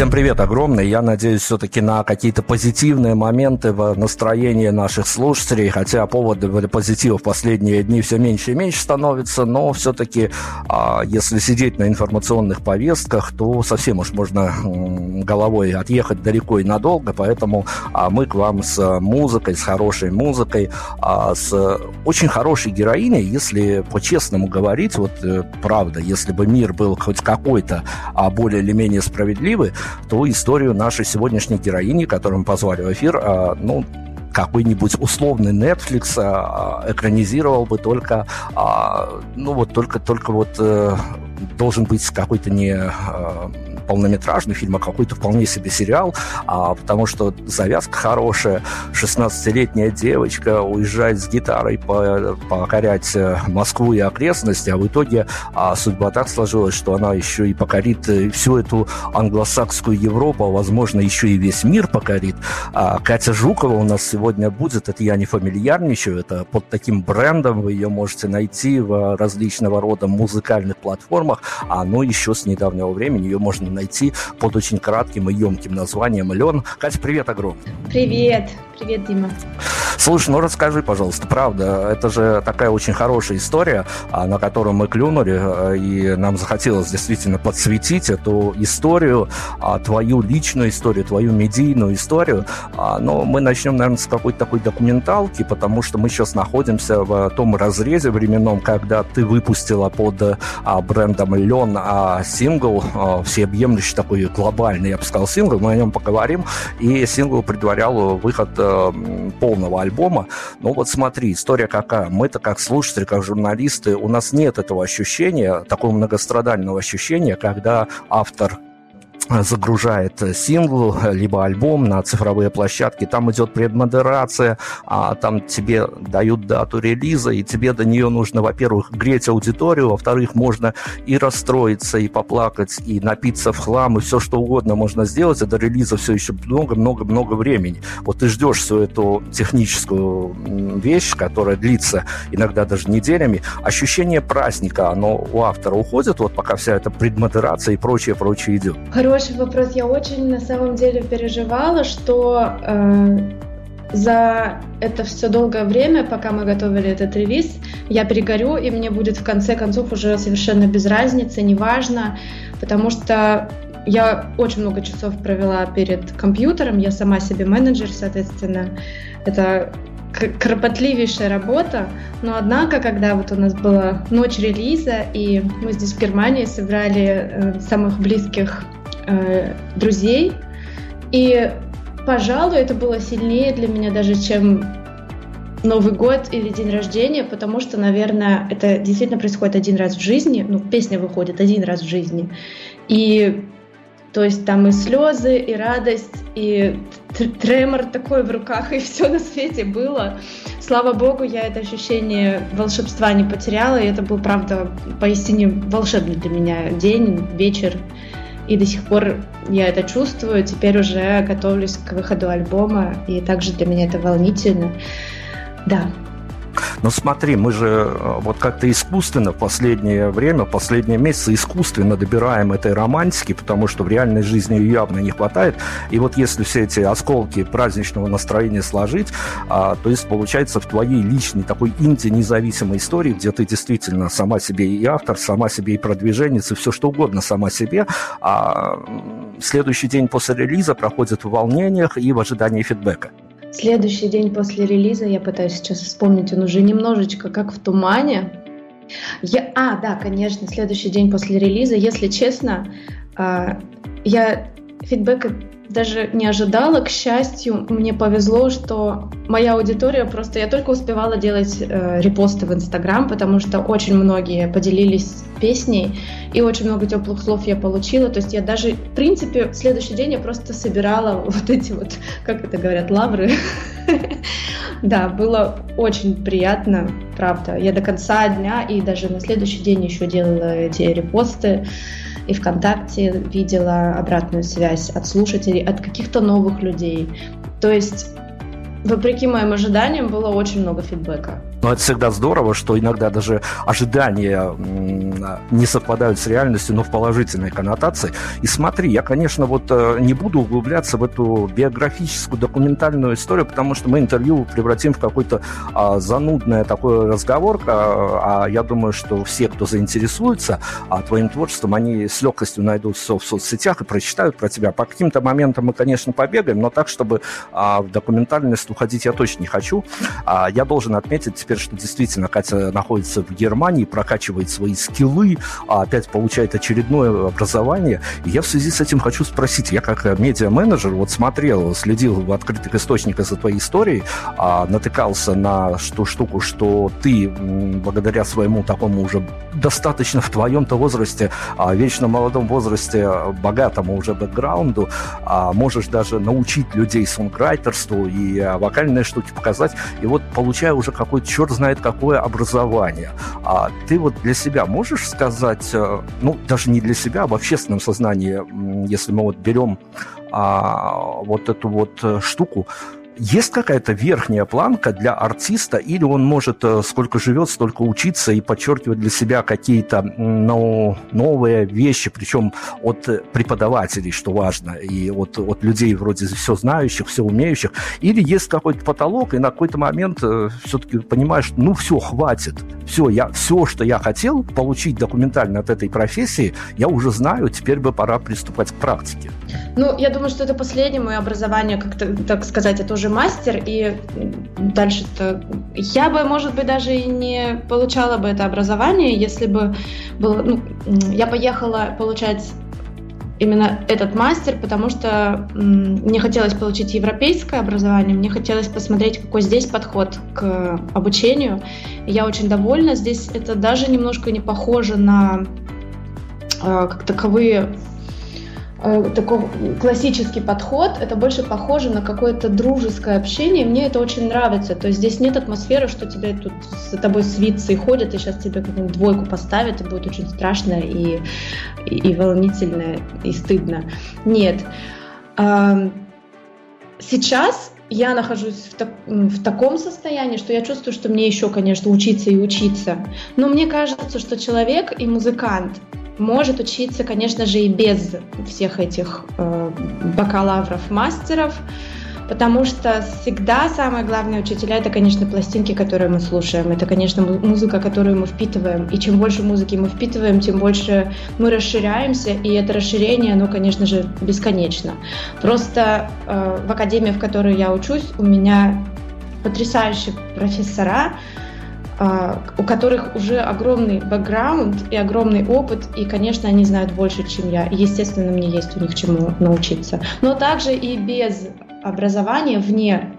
Всем привет огромный. Я надеюсь все-таки на какие-то позитивные моменты в настроении наших слушателей, хотя поводы для позитива в последние дни все меньше и меньше становится, но все-таки, а, если сидеть на информационных повестках, то совсем уж можно головой отъехать далеко и надолго, поэтому а, мы к вам с музыкой, с хорошей музыкой, а, с очень хорошей героиней, если по-честному говорить, вот э, правда, если бы мир был хоть какой-то более или менее справедливый, ту историю нашей сегодняшней героини, которую мы позвали в эфир, а, ну, какой-нибудь условный Netflix а, экранизировал бы только, а, ну вот только, только вот э, должен быть какой-то не полнометражный фильм, а какой-то вполне себе сериал, а, потому что завязка хорошая. 16-летняя девочка уезжает с гитарой по, покорять э, Москву и окрестности, а в итоге а, судьба так сложилась, что она еще и покорит э, всю эту англосакскую Европу, а возможно еще и весь мир покорит. А, Катя Жукова у нас сегодня будет, это я не фамильярничаю, это под таким брендом вы ее можете найти в различного рода музыкальных платформах, а ну еще с недавнего времени ее можно найти под очень кратким и емким названием «Лен». Катя, привет огромный. Привет. Привет, Дима. Слушай, ну расскажи, пожалуйста, правда, это же такая очень хорошая история, а, на которую мы клюнули, а, и нам захотелось действительно подсветить эту историю, а, твою личную историю, твою медийную историю. Но мы начнем, наверное, с какой-то такой документалки, потому что мы сейчас находимся в том разрезе временном, когда ты выпустила под брендом Лен сингл, всеобъемлющий такой глобальный, я бы сказал, сингл, мы о нем поговорим, и сингл предварял выход полного альбома. Но вот смотри, история какая. Мы-то как слушатели, как журналисты, у нас нет этого ощущения, такого многострадального ощущения, когда автор загружает сингл, либо альбом на цифровые площадки, там идет предмодерация, а там тебе дают дату релиза, и тебе до нее нужно, во-первых, греть аудиторию, во-вторых, можно и расстроиться, и поплакать, и напиться в хлам, и все что угодно можно сделать, а до релиза все еще много-много-много времени. Вот ты ждешь всю эту техническую вещь, которая длится иногда даже неделями, ощущение праздника, оно у автора уходит, вот пока вся эта предмодерация и прочее-прочее идет. Хороший хороший вопрос. Я очень на самом деле переживала, что э, за это все долгое время, пока мы готовили этот релиз, я перегорю, и мне будет в конце концов уже совершенно без разницы, неважно, потому что я очень много часов провела перед компьютером, я сама себе менеджер, соответственно, это кропотливейшая работа, но однако, когда вот у нас была ночь релиза, и мы здесь в Германии собрали э, самых близких э, друзей. И, пожалуй, это было сильнее для меня даже, чем Новый год или день рождения, потому что, наверное, это действительно происходит один раз в жизни. Ну, песня выходит один раз в жизни. И то есть там и слезы, и радость, и тремор такой в руках, и все на свете было. Слава богу, я это ощущение волшебства не потеряла, и это был, правда, поистине волшебный для меня день, вечер. И до сих пор я это чувствую. Теперь уже готовлюсь к выходу альбома, и также для меня это волнительно. Да, но смотри, мы же э, вот как-то искусственно в последнее время, последние месяцы искусственно добираем этой романтики, потому что в реальной жизни ее явно не хватает. И вот если все эти осколки праздничного настроения сложить, а, то есть получается в твоей личной такой инди-независимой истории, где ты действительно сама себе и автор, сама себе и продвиженец, и все что угодно сама себе, а следующий день после релиза проходит в волнениях и в ожидании фидбэка. Следующий день после релиза, я пытаюсь сейчас вспомнить, он уже немножечко как в тумане. Я, а, да, конечно, следующий день после релиза, если честно, а, я фидбэка даже не ожидала. К счастью, мне повезло, что моя аудитория просто... Я только успевала делать э, репосты в Инстаграм, потому что очень многие поделились песней, и очень много теплых слов я получила. То есть я даже, в принципе, в следующий день я просто собирала вот эти вот, как это говорят, лавры. Да, было очень приятно, правда. Я до конца дня и даже на следующий день еще делала эти репосты и ВКонтакте видела обратную связь от слушателей, от каких-то новых людей. То есть, вопреки моим ожиданиям, было очень много фидбэка. Но это всегда здорово, что иногда даже ожидания не совпадают с реальностью, но в положительной коннотации. И смотри, я, конечно, вот э, не буду углубляться в эту биографическую документальную историю, потому что мы интервью превратим в какой-то а, занудный такой разговор, а, а я думаю, что все, кто заинтересуется а, твоим творчеством, они с легкостью найдут все в соцсетях и прочитают про тебя. По каким-то моментам мы, конечно, побегаем, но так, чтобы а, в документальность уходить я точно не хочу. А, я должен отметить теперь, что действительно Катя находится в Германии, прокачивает свои скиллы, а опять получает очередное образование. И я в связи с этим хочу спросить, я как медиа-менеджер вот смотрел, следил в открытых источниках за твоей историей, а, натыкался на ту штуку, что ты благодаря своему такому уже достаточно в твоем-то возрасте, а, вечно молодом возрасте, богатому уже бэкграунду, а, можешь даже научить людей сонграйтерству и а, вокальные штуки показать. И вот получая уже какой-то черт знает какое образование. А ты вот для себя можешь сказать, э, ну, даже не для себя, а в общественном сознании, если мы вот берем а, вот эту вот э, штуку, есть какая-то верхняя планка для артиста, или он может э, сколько живет, столько учиться и подчеркивать для себя какие-то ну, новые вещи, причем от преподавателей, что важно, и от, от людей вроде все знающих, все умеющих, или есть какой-то потолок, и на какой-то момент э, все-таки понимаешь, ну все, хватит, все, я, все, что я хотел получить документально от этой профессии, я уже знаю, теперь бы пора приступать к практике. Ну, я думаю, что это последнее мое образование, как так сказать, это уже мастер, и дальше-то я бы, может быть, даже и не получала бы это образование, если бы было, ну, я поехала получать именно этот мастер, потому что мне хотелось получить европейское образование, мне хотелось посмотреть, какой здесь подход к обучению. Я очень довольна. Здесь это даже немножко не похоже на э, как таковые такой классический подход, это больше похоже на какое-то дружеское общение, мне это очень нравится, то есть здесь нет атмосферы, что тебе тут с тобой свитцы ходят, и сейчас тебе какую-нибудь двойку поставят, и будет очень страшно и, и, и волнительно, и стыдно. Нет. Сейчас я нахожусь в, так, в таком состоянии, что я чувствую, что мне еще, конечно, учиться и учиться. Но мне кажется, что человек и музыкант может учиться, конечно же, и без всех этих э, бакалавров, мастеров, потому что всегда самое главное учителя это, конечно, пластинки, которые мы слушаем, это, конечно, музыка, которую мы впитываем, и чем больше музыки мы впитываем, тем больше мы расширяемся, и это расширение, оно, конечно же, бесконечно. Просто э, в академии, в которой я учусь, у меня потрясающие профессора, у которых уже огромный бэкграунд и огромный опыт, и, конечно, они знают больше, чем я. И, естественно, мне есть у них чему научиться. Но также и без образования, вне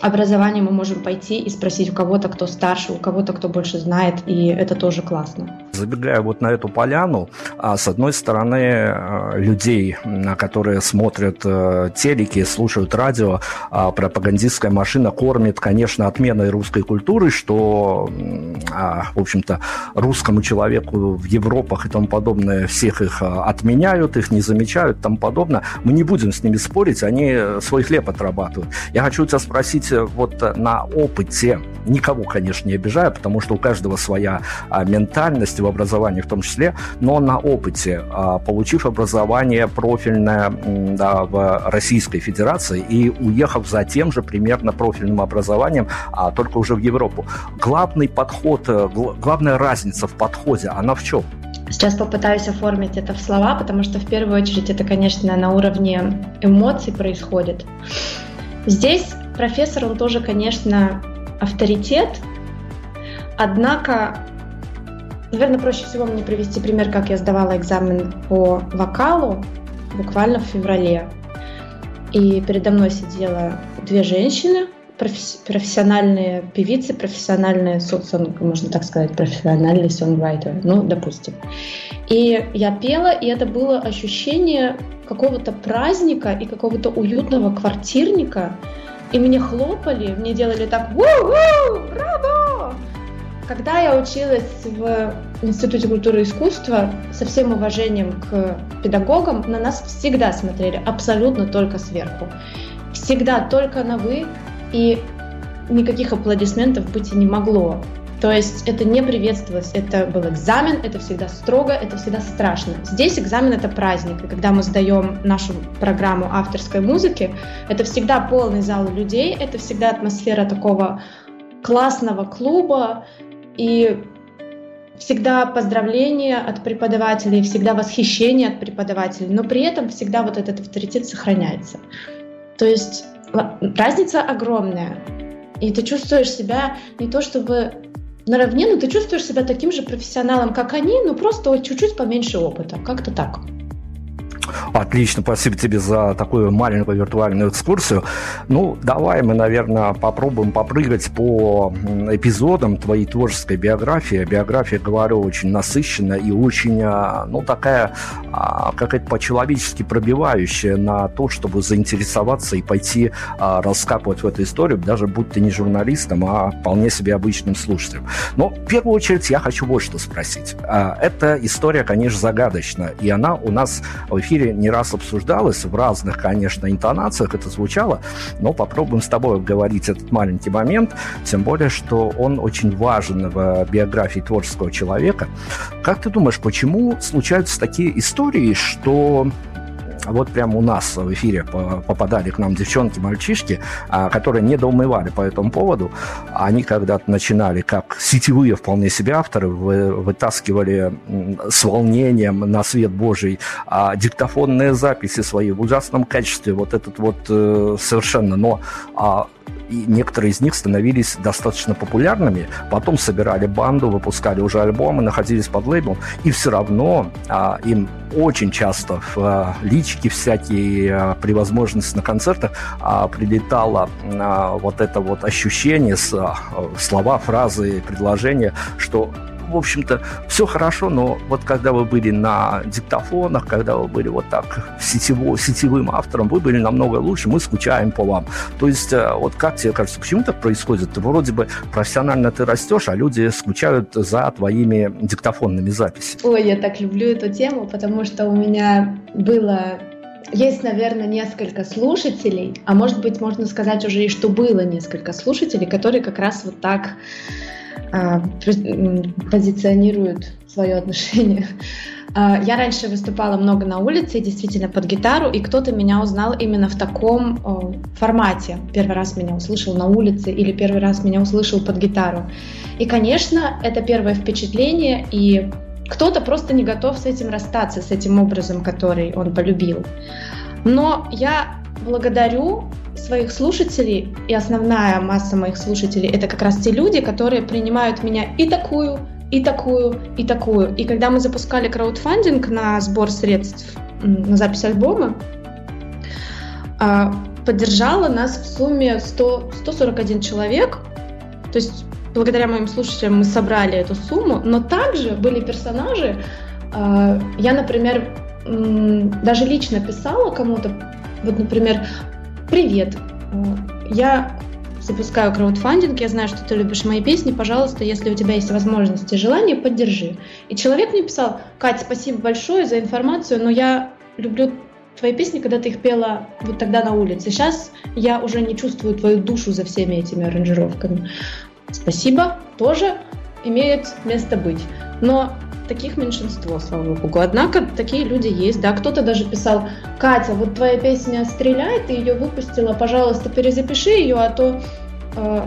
образования мы можем пойти и спросить у кого-то, кто старше, у кого-то, кто больше знает, и это тоже классно. Забегая вот на эту поляну, а, с одной стороны, а, людей, которые смотрят э, телеки, слушают радио, а, пропагандистская машина кормит, конечно, отменой русской культуры, что, в общем-то, русскому человеку в Европах и тому подобное всех их отменяют, их не замечают тому подобное. Мы не будем с ними спорить, они свой хлеб отрабатывают. Я хочу тебя спросить э, вот э, на опыте, никого, конечно, не обижаю, потому что у каждого своя ментальность, в образовании в том числе, но на опыте, а, получив образование профильное да, в Российской Федерации и уехав за тем же примерно профильным образованием, а только уже в Европу. Главный подход, э, главная разница в подходе, она в чем? Сейчас попытаюсь оформить это в слова, потому что в первую очередь это, конечно, на уровне эмоций происходит. Здесь профессор, он тоже, конечно, авторитет, однако Наверное, проще всего мне привести пример, как я сдавала экзамен по вокалу буквально в феврале. и передо мной сидела две женщины, профессиональные певицы, профессиональные, можно так сказать, профессиональные сонграйтеры, ну, допустим. И я пела, и это было ощущение какого-то праздника и какого-то уютного квартирника, и мне хлопали, мне делали так «Ву-ву! Браво!» Когда я училась в Институте культуры и искусства, со всем уважением к педагогам, на нас всегда смотрели абсолютно только сверху. Всегда только на «вы», и никаких аплодисментов быть и не могло. То есть это не приветствовалось, это был экзамен, это всегда строго, это всегда страшно. Здесь экзамен это праздник, и когда мы сдаем нашу программу авторской музыки, это всегда полный зал людей, это всегда атмосфера такого классного клуба, и всегда поздравления от преподавателей, всегда восхищение от преподавателей, но при этом всегда вот этот авторитет сохраняется. То есть разница огромная. И ты чувствуешь себя не то чтобы наравне, но ты чувствуешь себя таким же профессионалом, как они, но просто чуть-чуть поменьше опыта. Как-то так. Отлично, спасибо тебе за такую маленькую виртуальную экскурсию. Ну, давай мы, наверное, попробуем попрыгать по эпизодам твоей творческой биографии. Биография, говорю, очень насыщенная и очень, а, ну, такая а, какая-то по-человечески пробивающая на то, чтобы заинтересоваться и пойти а, раскапывать в эту историю, даже будь ты не журналистом, а вполне себе обычным слушателем. Но в первую очередь я хочу вот что спросить. Эта история, конечно, загадочна, и она у нас в эфире эфире не раз обсуждалось, в разных, конечно, интонациях это звучало, но попробуем с тобой обговорить этот маленький момент, тем более, что он очень важен в биографии творческого человека. Как ты думаешь, почему случаются такие истории, что вот прямо у нас в эфире попадали к нам девчонки-мальчишки, а, которые недоумевали по этому поводу. Они когда-то начинали как сетевые вполне себе авторы, вытаскивали с волнением на свет Божий а, диктофонные записи свои в ужасном качестве, вот этот вот э, совершенно, но а, и некоторые из них становились достаточно популярными, потом собирали банду, выпускали уже альбомы, находились под лейблом, и все равно а, им очень часто в а, лички всякие а, при возможности на концертах а, прилетало а, вот это вот ощущение, с, а, слова, фразы, предложения, что в общем-то, все хорошо, но вот когда вы были на диктофонах, когда вы были вот так сетево, сетевым автором, вы были намного лучше, мы скучаем по вам. То есть, э, вот как тебе кажется, почему так происходит? Вроде бы профессионально ты растешь, а люди скучают за твоими диктофонными записями. Ой, я так люблю эту тему, потому что у меня было есть, наверное, несколько слушателей, а может быть, можно сказать уже и что было несколько слушателей, которые как раз вот так позиционируют свое отношение. А, я раньше выступала много на улице, действительно под гитару, и кто-то меня узнал именно в таком формате. Первый раз меня услышал на улице или первый раз меня услышал под гитару. И, конечно, это первое впечатление, и кто-то просто не готов с этим расстаться, с этим образом, который он полюбил. Но я благодарю своих слушателей, и основная масса моих слушателей это как раз те люди, которые принимают меня и такую, и такую, и такую. И когда мы запускали краудфандинг на сбор средств на запись альбома, а, поддержало нас в сумме 100, 141 человек. То есть благодаря моим слушателям мы собрали эту сумму, но также были персонажи. А, я, например, даже лично писала кому-то, вот, например, Привет, я запускаю краудфандинг, я знаю, что ты любишь мои песни, пожалуйста, если у тебя есть возможность и желание, поддержи. И человек мне писал, Кать, спасибо большое за информацию, но я люблю твои песни, когда ты их пела вот тогда на улице. Сейчас я уже не чувствую твою душу за всеми этими аранжировками. Спасибо, тоже имеет место быть. Но таких меньшинство, слава богу. Однако такие люди есть, да. Кто-то даже писал, Катя, вот твоя песня «Стреляй», ты ее выпустила, пожалуйста, перезапиши ее, а то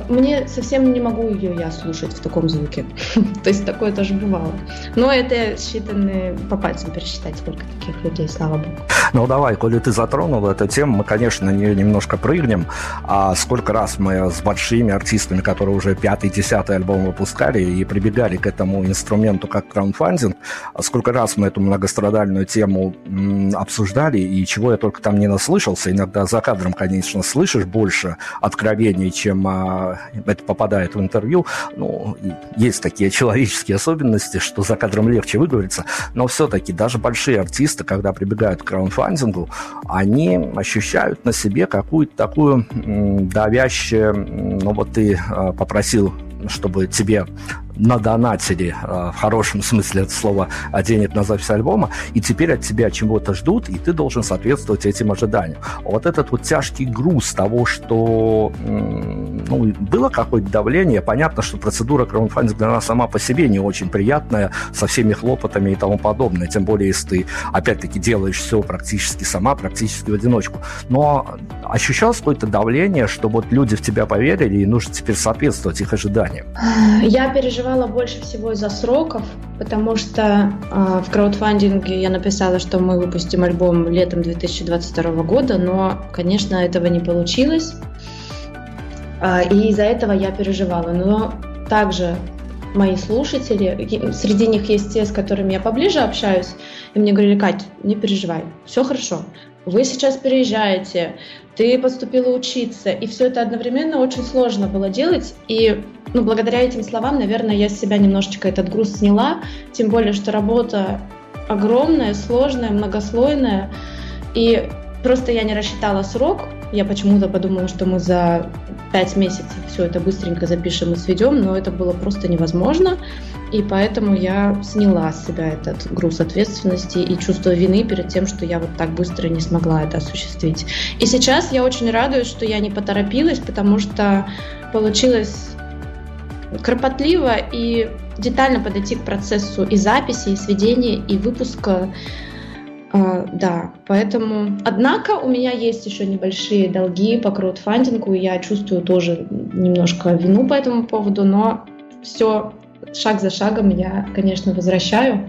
мне совсем не могу ее я слушать в таком звуке. То есть такое тоже бывало. Но это считанные по пальцам пересчитать, сколько таких людей, слава богу. Ну давай, коли ты затронул эту тему, мы, конечно, на нее немножко прыгнем. А сколько раз мы с большими артистами, которые уже пятый, десятый альбом выпускали и прибегали к этому инструменту как краундфандинг, а сколько раз мы эту многострадальную тему обсуждали, и чего я только там не наслышался. Иногда за кадром, конечно, слышишь больше откровений, чем а, это попадает в интервью. Ну, есть такие человеческие особенности, что за кадром легче выговориться, но все-таки даже большие артисты, когда прибегают к краундфандингу, они ощущают на себе какую-то такую давящую, ну вот ты а, попросил чтобы тебе надонатили, э, в хорошем смысле этого слова, денег на запись альбома, и теперь от тебя чего-то ждут, и ты должен соответствовать этим ожиданиям. Вот этот вот тяжкий груз того, что ну, было какое-то давление, понятно, что процедура краундфандинга для нас сама по себе не очень приятная, со всеми хлопотами и тому подобное, тем более, если ты, опять-таки, делаешь все практически сама, практически в одиночку. Но ощущалось какое-то давление, что вот люди в тебя поверили, и нужно теперь соответствовать их ожиданиям? Я переживаю переживала больше всего из-за сроков, потому что э, в краудфандинге я написала, что мы выпустим альбом летом 2022 года, но, конечно, этого не получилось. Э, и из-за этого я переживала. Но также мои слушатели, среди них есть те, с которыми я поближе общаюсь, и мне говорили, Кать, не переживай, все хорошо. Вы сейчас переезжаете, ты поступила учиться, и все это одновременно очень сложно было делать, и ну, благодаря этим словам, наверное, я с себя немножечко этот груз сняла, тем более, что работа огромная, сложная, многослойная, и просто я не рассчитала срок, я почему-то подумала, что мы за пять месяцев все это быстренько запишем и сведем, но это было просто невозможно, и поэтому я сняла с себя этот груз ответственности и чувство вины перед тем, что я вот так быстро не смогла это осуществить. И сейчас я очень радуюсь, что я не поторопилась, потому что получилось кропотливо и детально подойти к процессу и записи, и сведения, и выпуска. Uh, да, поэтому... Однако у меня есть еще небольшие долги по краудфандингу, и я чувствую тоже немножко вину по этому поводу, но все шаг за шагом я, конечно, возвращаю.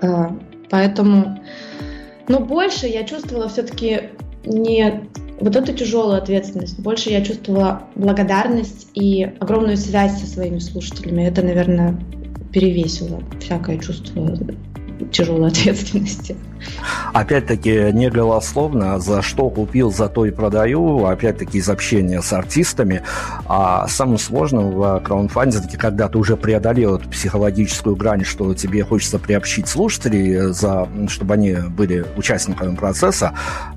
Uh, поэтому... Но больше я чувствовала все-таки не вот эту тяжелую ответственность. Больше я чувствовала благодарность и огромную связь со своими слушателями. Это, наверное, перевесило всякое чувство тяжелой ответственности. Опять-таки, не голословно, за что купил, за то и продаю, опять-таки из общения с артистами. А самым сложным в краундфандинге, когда ты уже преодолел эту психологическую грань, что тебе хочется приобщить слушателей, за, чтобы они были участниками процесса,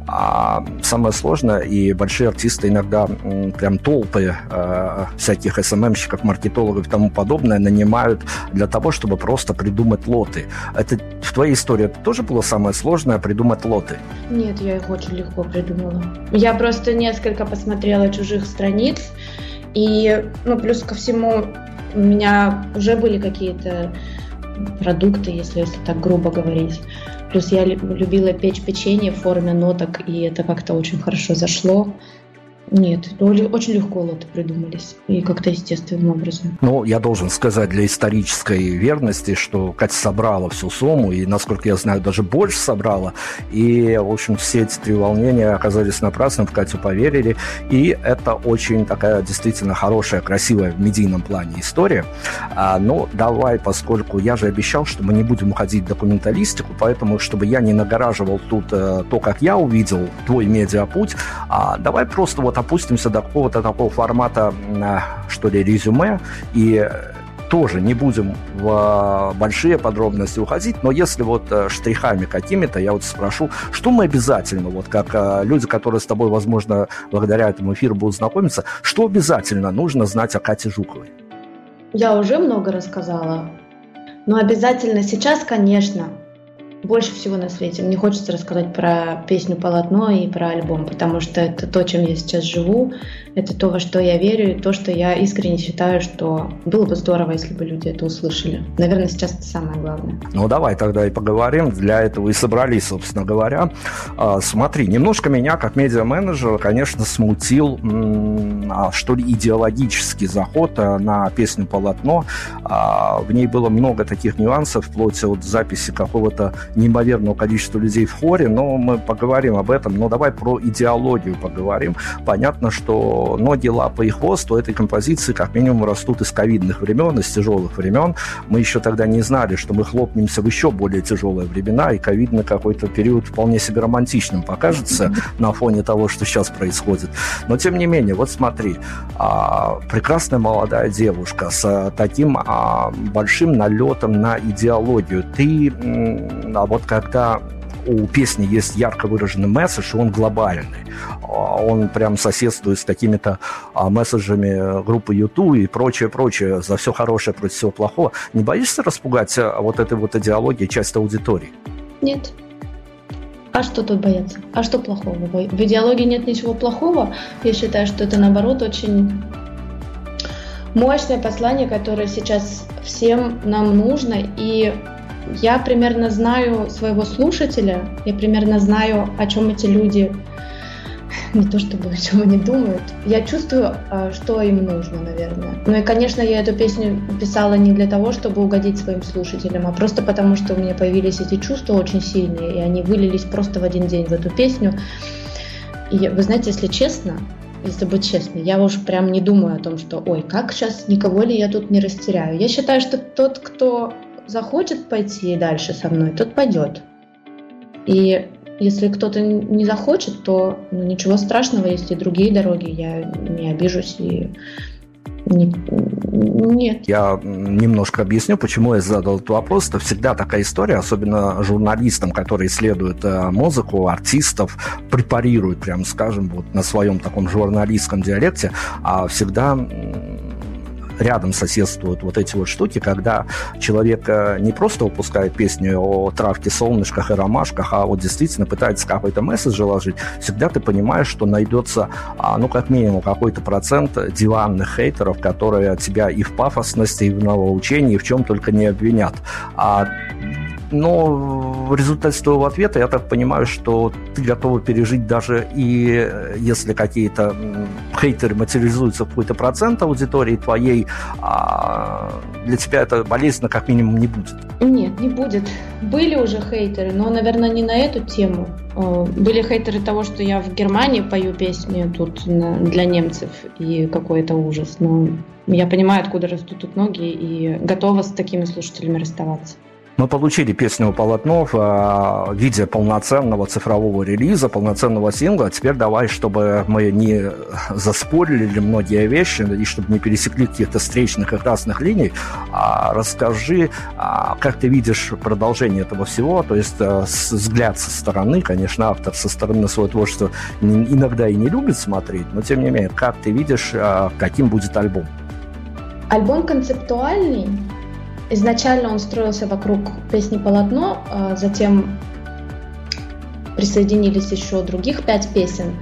а самое сложное, и большие артисты иногда прям толпы э, всяких СММщиков, маркетологов и тому подобное нанимают для того, чтобы просто придумать лоты. Это в твоей истории это тоже было самое сложное придумать лоты? Нет, я их очень легко придумала. Я просто несколько посмотрела чужих страниц, и, ну, плюс ко всему, у меня уже были какие-то продукты, если, если так грубо говорить. Плюс я любила печь печенье в форме ноток, и это как-то очень хорошо зашло. Нет, очень легко лоты придумались и как-то естественным образом. Ну, я должен сказать для исторической верности, что Катя собрала всю сумму, и, насколько я знаю, даже больше собрала. И, в общем, все эти три волнения оказались напрасны, в Катю поверили. И это очень такая действительно хорошая, красивая в медийном плане история. А, ну, давай, поскольку я же обещал, что мы не будем уходить в документалистику, поэтому, чтобы я не нагораживал тут э, то, как я увидел твой медиапуть, а, давай просто вот опустимся до какого-то такого формата, что ли, резюме, и тоже не будем в а, большие подробности уходить, но если вот э, штрихами какими-то, я вот спрошу, что мы обязательно, вот как э, люди, которые с тобой, возможно, благодаря этому эфиру будут знакомиться, что обязательно нужно знать о Кате Жуковой? Я уже много рассказала, но обязательно сейчас, конечно, больше всего на свете. Мне хочется рассказать про песню «Полотно» и про альбом, потому что это то, чем я сейчас живу. Это то, во что я верю, и то, что я искренне считаю, что было бы здорово, если бы люди это услышали. Наверное, сейчас это самое главное. Ну, давай тогда и поговорим. Для этого и собрались, собственно говоря. А, смотри, немножко меня, как медиа-менеджера, конечно, смутил, а, что ли, идеологический заход а, на песню «Полотно». В ней было много таких нюансов, вплоть от записи какого-то неимоверного количества людей в хоре, но мы поговорим об этом. Но давай про идеологию поговорим. Понятно, что ноги, лапы и хвост у этой композиции как минимум растут из ковидных времен, из тяжелых времен. Мы еще тогда не знали, что мы хлопнемся в еще более тяжелые времена, и ковид на какой-то период вполне себе романтичным покажется на фоне того, что сейчас происходит. Но тем не менее, вот смотри, а, прекрасная молодая девушка с таким а, большим налетом на идеологию. Ты, а вот когда у песни есть ярко выраженный месседж, и он глобальный. А, он прям соседствует с какими-то а, месседжами группы YouTube и прочее, прочее, за все хорошее против всего плохого. Не боишься распугать а, вот этой вот идеологии часть аудитории? Нет. А что тут бояться? А что плохого? В идеологии нет ничего плохого. Я считаю, что это наоборот очень мощное послание, которое сейчас всем нам нужно. И я примерно знаю своего слушателя, я примерно знаю, о чем эти люди не то чтобы о чем они думают. Я чувствую, а, что им нужно, наверное. Ну и, конечно, я эту песню писала не для того, чтобы угодить своим слушателям, а просто потому, что у меня появились эти чувства очень сильные, и они вылились просто в один день в эту песню. И вы знаете, если честно, если быть честной, я уж прям не думаю о том, что ой, как сейчас никого ли я тут не растеряю. Я считаю, что тот, кто захочет пойти дальше со мной, тот пойдет. И если кто-то не захочет, то ну, ничего страшного, есть и другие дороги, я не обижусь и нет. Я немножко объясню, почему я задал этот вопрос. Это всегда такая история, особенно журналистам, которые исследуют э, музыку, артистов, препарируют, прям скажем, вот на своем таком журналистском диалекте, а всегда рядом соседствуют вот эти вот штуки, когда человек э, не просто выпускает песню о травке, солнышках и ромашках, а вот действительно пытается какой-то месседж заложить, всегда ты понимаешь, что найдется, а, ну, как минимум, какой-то процент диванных хейтеров, которые тебя и в пафосности, и в новоучении, и в чем только не обвинят. А но в результате твоего ответа я так понимаю, что ты готова пережить даже и э, если какие-то хейтеры материализуются в какой-то процент аудитории твоей, а для тебя это болезненно как минимум не будет. Нет, не будет. Были уже хейтеры, но, наверное, не на эту тему. Э, были хейтеры того, что я в Германии пою песни тут для немцев, и какой это ужас. Но я понимаю, откуда растут тут ноги, и готова с такими слушателями расставаться. Мы получили песню «Полотно» в э, виде полноценного цифрового релиза, полноценного сингла. Теперь давай, чтобы мы не заспорили многие вещи и чтобы не пересекли каких-то встречных и красных линий, а расскажи, а, как ты видишь продолжение этого всего, то есть э, взгляд со стороны, конечно, автор со стороны своего творчества иногда и не любит смотреть, но тем не менее, как ты видишь, э, каким будет альбом? Альбом концептуальный, Изначально он строился вокруг песни «Полотно», а затем присоединились еще других пять песен.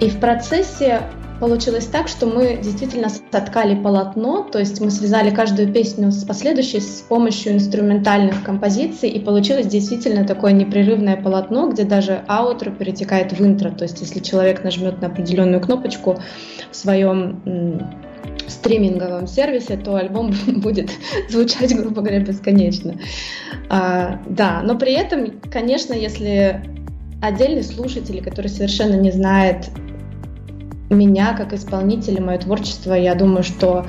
И в процессе получилось так, что мы действительно соткали полотно, то есть мы связали каждую песню с последующей с помощью инструментальных композиций, и получилось действительно такое непрерывное полотно, где даже аутро перетекает в интро. То есть если человек нажмет на определенную кнопочку в своем стриминговом сервисе, то альбом будет звучать, грубо говоря, бесконечно. А, да, но при этом, конечно, если отдельный слушатель, который совершенно не знает меня как исполнителя, мое творчество, я думаю, что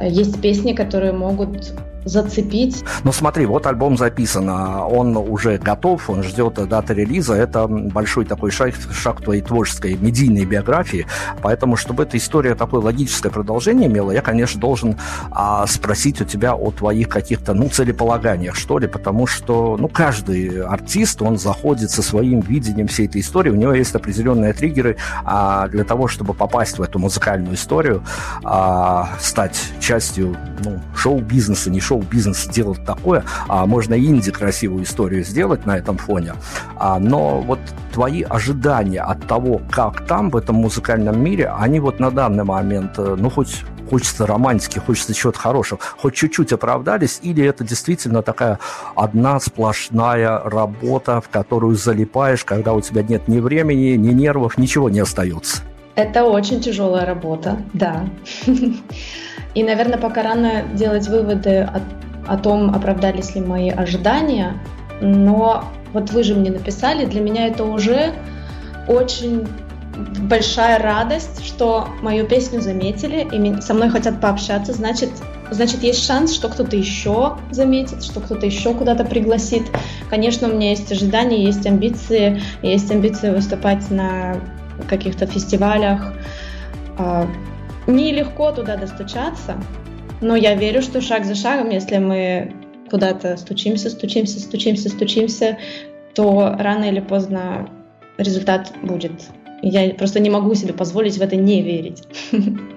есть песни, которые могут зацепить. Ну смотри, вот альбом записан, он уже готов, он ждет даты релиза. Это большой такой шаг, шаг твоей творческой медийной биографии. Поэтому, чтобы эта история такое логическое продолжение имела, я, конечно, должен а, спросить у тебя о твоих каких-то, ну, целеполаганиях, что ли, потому что, ну, каждый артист, он заходит со своим видением всей этой истории, у него есть определенные триггеры а, для того, чтобы попасть в эту музыкальную историю, а, стать частью, ну, шоу-бизнеса, не шоу шоу-бизнес делать такое, а можно инди красивую историю сделать на этом фоне. А, но вот твои ожидания от того, как там, в этом музыкальном мире, они вот на данный момент, э, ну, хоть хочется романтики, хочется чего-то хорошего, хоть чуть-чуть оправдались, или это действительно такая одна сплошная работа, в которую залипаешь, когда у тебя нет ни времени, ни нервов, ничего не остается? Это очень тяжелая работа, да. И, наверное, пока рано делать выводы о, о том, оправдались ли мои ожидания, но вот вы же мне написали, для меня это уже очень большая радость, что мою песню заметили и со мной хотят пообщаться, значит, значит есть шанс, что кто-то еще заметит, что кто-то еще куда-то пригласит. Конечно, у меня есть ожидания, есть амбиции, есть амбиции выступать на каких-то фестивалях. Нелегко туда достучаться, но я верю, что шаг за шагом, если мы куда-то стучимся, стучимся, стучимся, стучимся, то рано или поздно результат будет. Я просто не могу себе позволить в это не верить.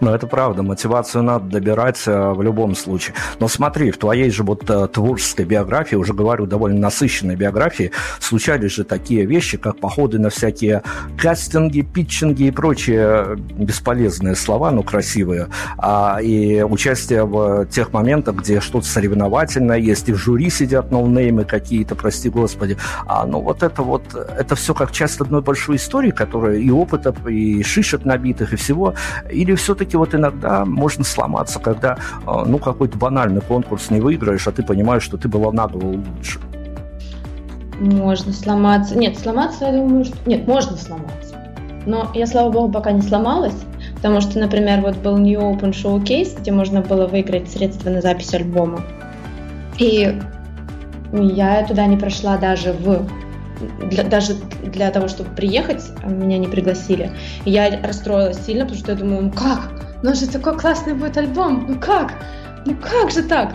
Но это правда, мотивацию надо добирать э, в любом случае. Но смотри, в твоей же вот э, творческой биографии, уже говорю, довольно насыщенной биографии, случались же такие вещи, как походы на всякие кастинги, питчинги и прочие бесполезные слова, но красивые, а, и участие в тех моментах, где что-то соревновательное есть, и в жюри сидят ноунеймы какие-то, прости господи. А, ну вот это вот, это все как часть одной большой истории, которая и опыта, и шишек набитых, и всего, или все-таки все-таки вот иногда можно сломаться, когда, а, ну, какой-то банальный конкурс не выиграешь, а ты понимаешь, что ты была на голову лучше. Можно сломаться. Нет, сломаться, я думаю, что... Нет, можно сломаться. Но я, слава богу, пока не сломалась, потому что, например, вот был New Open Showcase, где можно было выиграть средства на запись альбома. И я туда не прошла даже в для, даже для того, чтобы приехать, меня не пригласили. Я расстроилась сильно, потому что я думаю, ну как? У нас же такой классный будет альбом, ну как? Ну как же так?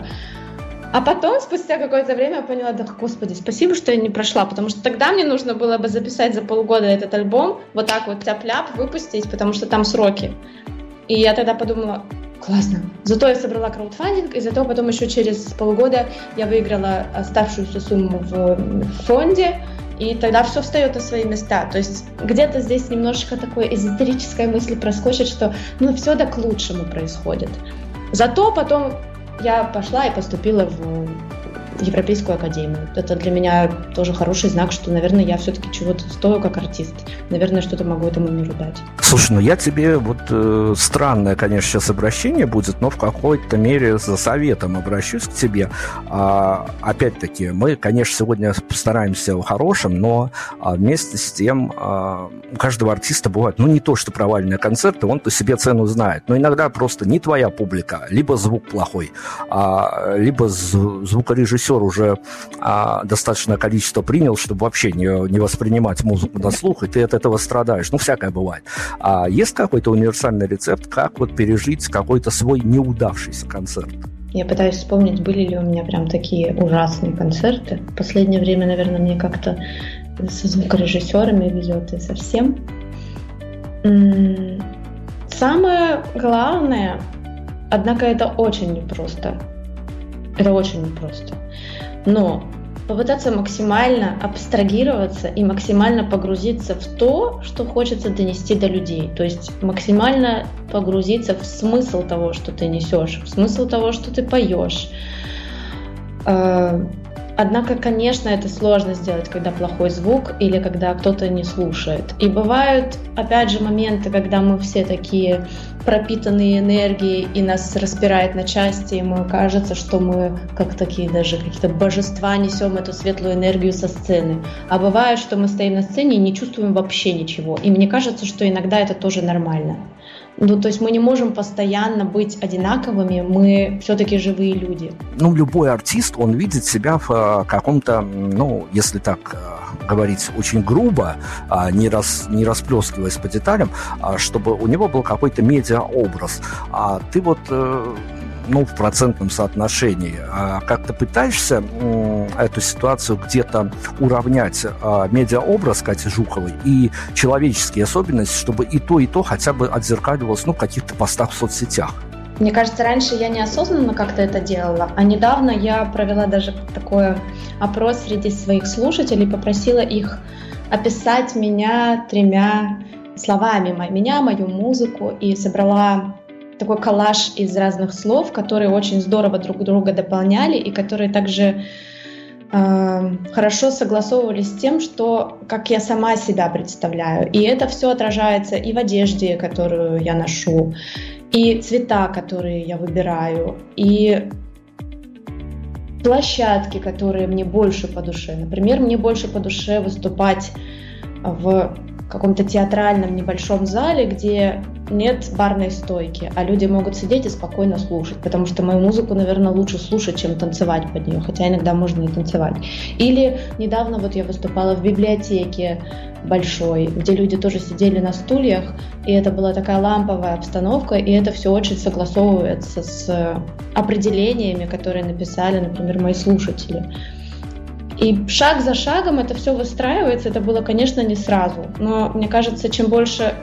А потом, спустя какое-то время, я поняла, да, господи, спасибо, что я не прошла, потому что тогда мне нужно было бы записать за полгода этот альбом, вот так вот тяп-ляп выпустить, потому что там сроки. И я тогда подумала, классно. Зато я собрала краудфандинг, и зато потом еще через полгода я выиграла оставшуюся сумму в фонде, и тогда все встает на свои места. То есть где-то здесь немножечко такой эзотерической мысли проскочит, что ну все да к лучшему происходит. Зато потом я пошла и поступила в Европейскую академию. Это для меня тоже хороший знак, что, наверное, я все-таки чего-то стою как артист. Наверное, что-то могу этому миру дать. Слушай, ну я тебе вот э, странное, конечно, сейчас обращение будет, но в какой-то мере за советом обращусь к тебе. А, опять-таки, мы, конечно, сегодня постараемся о хорошем, но а, вместе с тем а, у каждого артиста бывает, ну не то, что провальные концерты, он по себе цену знает, но иногда просто не твоя публика, либо звук плохой, а, либо звукорежиссер режиссер уже а, достаточное количество принял, чтобы вообще не, не воспринимать музыку на слух, и ты от этого страдаешь. Ну, всякое бывает. А есть какой-то универсальный рецепт, как вот пережить какой-то свой неудавшийся концерт? Я пытаюсь вспомнить, были ли у меня прям такие ужасные концерты. В последнее время, наверное, мне как-то со звукорежиссерами везет и совсем. Самое главное, однако это очень непросто. Это очень непросто. Но попытаться максимально абстрагироваться и максимально погрузиться в то, что хочется донести до людей. То есть максимально погрузиться в смысл того, что ты несешь, в смысл того, что ты поешь. Однако, конечно, это сложно сделать, когда плохой звук или когда кто-то не слушает. И бывают, опять же, моменты, когда мы все такие пропитанные энергией и нас распирает на части, и мы кажется, что мы как такие даже какие-то божества несем эту светлую энергию со сцены. А бывает, что мы стоим на сцене и не чувствуем вообще ничего. И мне кажется, что иногда это тоже нормально. Ну, то есть мы не можем постоянно быть одинаковыми, мы все-таки живые люди. Ну, любой артист, он видит себя в э, каком-то, ну, если так э, говорить очень грубо, а, не, рас, не расплескиваясь по деталям, а, чтобы у него был какой-то медиаобраз. А ты вот э, ну, в процентном соотношении. А как-то пытаешься эту ситуацию где-то уравнять а, медиаобраз Кати Жуковой и человеческие особенности, чтобы и то, и то хотя бы отзеркаливалось ну, в каких-то постах в соцсетях? Мне кажется, раньше я неосознанно как-то это делала, а недавно я провела даже такой опрос среди своих слушателей, попросила их описать меня тремя словами, меня, мою музыку, и собрала такой коллаж из разных слов, которые очень здорово друг друга дополняли и которые также э, хорошо согласовывались с тем, что как я сама себя представляю. И это все отражается и в одежде, которую я ношу, и цвета, которые я выбираю, и площадки, которые мне больше по душе. Например, мне больше по душе выступать в каком-то театральном небольшом зале, где нет барной стойки, а люди могут сидеть и спокойно слушать, потому что мою музыку, наверное, лучше слушать, чем танцевать под нее, хотя иногда можно и танцевать. Или недавно вот я выступала в библиотеке большой, где люди тоже сидели на стульях, и это была такая ламповая обстановка, и это все очень согласовывается с определениями, которые написали, например, мои слушатели. И шаг за шагом это все выстраивается. Это было, конечно, не сразу. Но мне кажется, чем больше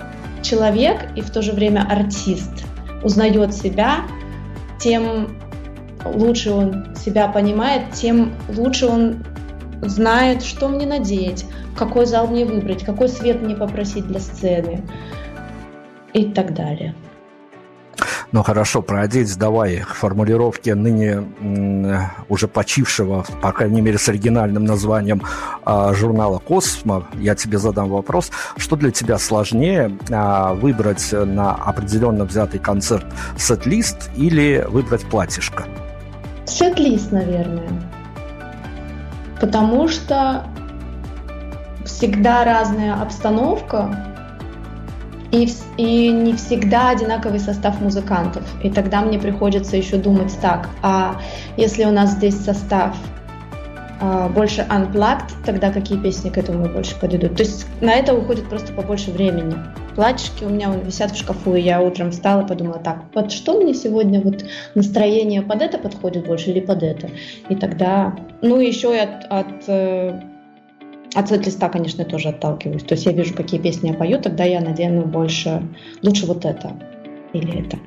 человек и в то же время артист узнает себя, тем лучше он себя понимает, тем лучше он знает, что мне надеть, какой зал мне выбрать, какой свет мне попросить для сцены и так далее. Ну хорошо, про одеть давай формулировки ныне уже почившего, по крайней мере, с оригинальным названием а, журнала «Космо». Я тебе задам вопрос. Что для тебя сложнее, а, выбрать на определенно взятый концерт сет-лист или выбрать платьишко? Сет-лист, наверное. Потому что всегда разная обстановка, и, и не всегда одинаковый состав музыкантов. И тогда мне приходится еще думать так, а если у нас здесь состав а, больше unplugged, тогда какие песни к этому больше подойдут. То есть на это уходит просто побольше времени. Платьишки у меня висят в шкафу, и я утром встала и подумала, так, под что мне сегодня вот настроение под это подходит больше или под это? И тогда, ну еще и от, от э, от сет-листа, конечно, тоже отталкиваюсь. То есть я вижу, какие песни я пою, тогда я надену больше, лучше вот это или это.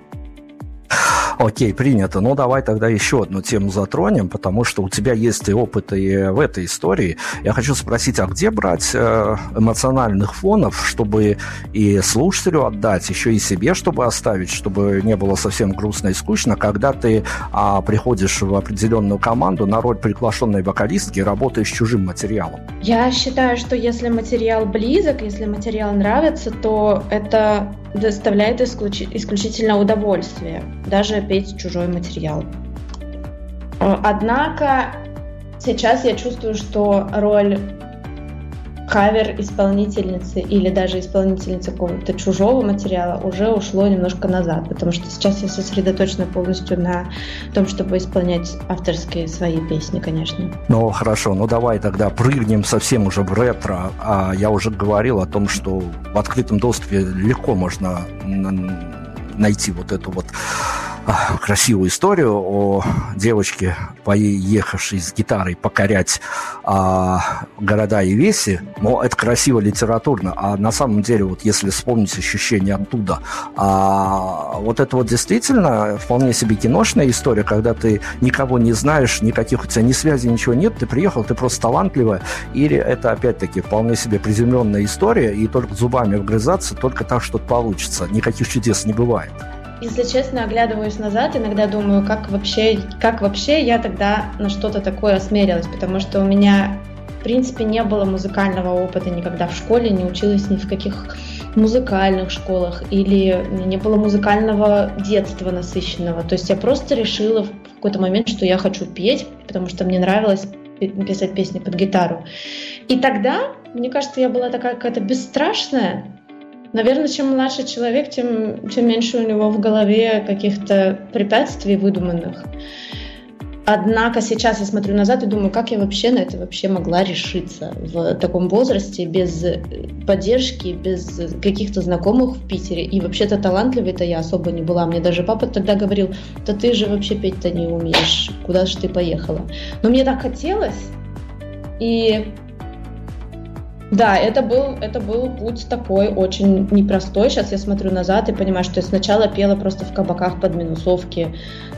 Окей, принято. Ну, давай тогда еще одну тему затронем, потому что у тебя есть и опыт и в этой истории. Я хочу спросить, а где брать э, эмоциональных фонов, чтобы и слушателю отдать, еще и себе, чтобы оставить, чтобы не было совсем грустно и скучно, когда ты а, приходишь в определенную команду на роль приглашенной вокалистки, работаешь с чужим материалом? Я считаю, что если материал близок, если материал нравится, то это доставляет исключительно удовольствие, даже петь чужой материал. Однако сейчас я чувствую, что роль кавер-исполнительницы или даже исполнительницы какого-то чужого материала уже ушло немножко назад, потому что сейчас я сосредоточена полностью на том, чтобы исполнять авторские свои песни, конечно. Ну, хорошо, ну давай тогда прыгнем совсем уже в ретро. А я уже говорил о том, что в открытом доступе легко можно найти вот эту вот красивую историю о девочке, поехавшей с гитарой покорять а, города и веси, но это красиво литературно, а на самом деле, вот если вспомнить ощущения оттуда, а, вот это вот действительно вполне себе киношная история, когда ты никого не знаешь, никаких у тебя ни связи, ничего нет, ты приехал, ты просто талантливая, или это опять-таки вполне себе приземленная история, и только зубами вгрызаться, только так что-то получится, никаких чудес не бывает. Если честно, оглядываюсь назад, иногда думаю, как вообще, как вообще я тогда на что-то такое осмелилась, потому что у меня, в принципе, не было музыкального опыта никогда в школе, не училась ни в каких музыкальных школах или не было музыкального детства насыщенного. То есть я просто решила в какой-то момент, что я хочу петь, потому что мне нравилось писать песни под гитару. И тогда, мне кажется, я была такая какая-то бесстрашная, Наверное, чем младше человек, тем, тем меньше у него в голове каких-то препятствий выдуманных. Однако сейчас я смотрю назад и думаю, как я вообще на это вообще могла решиться в таком возрасте, без поддержки, без каких-то знакомых в Питере. И вообще-то талантливой-то я особо не была. Мне даже папа тогда говорил, да ты же вообще петь-то не умеешь, куда же ты поехала. Но мне так хотелось, и Да, это был, это был путь такой очень непростой. Сейчас я смотрю назад и понимаю, что я сначала пела просто в кабаках под минусовки,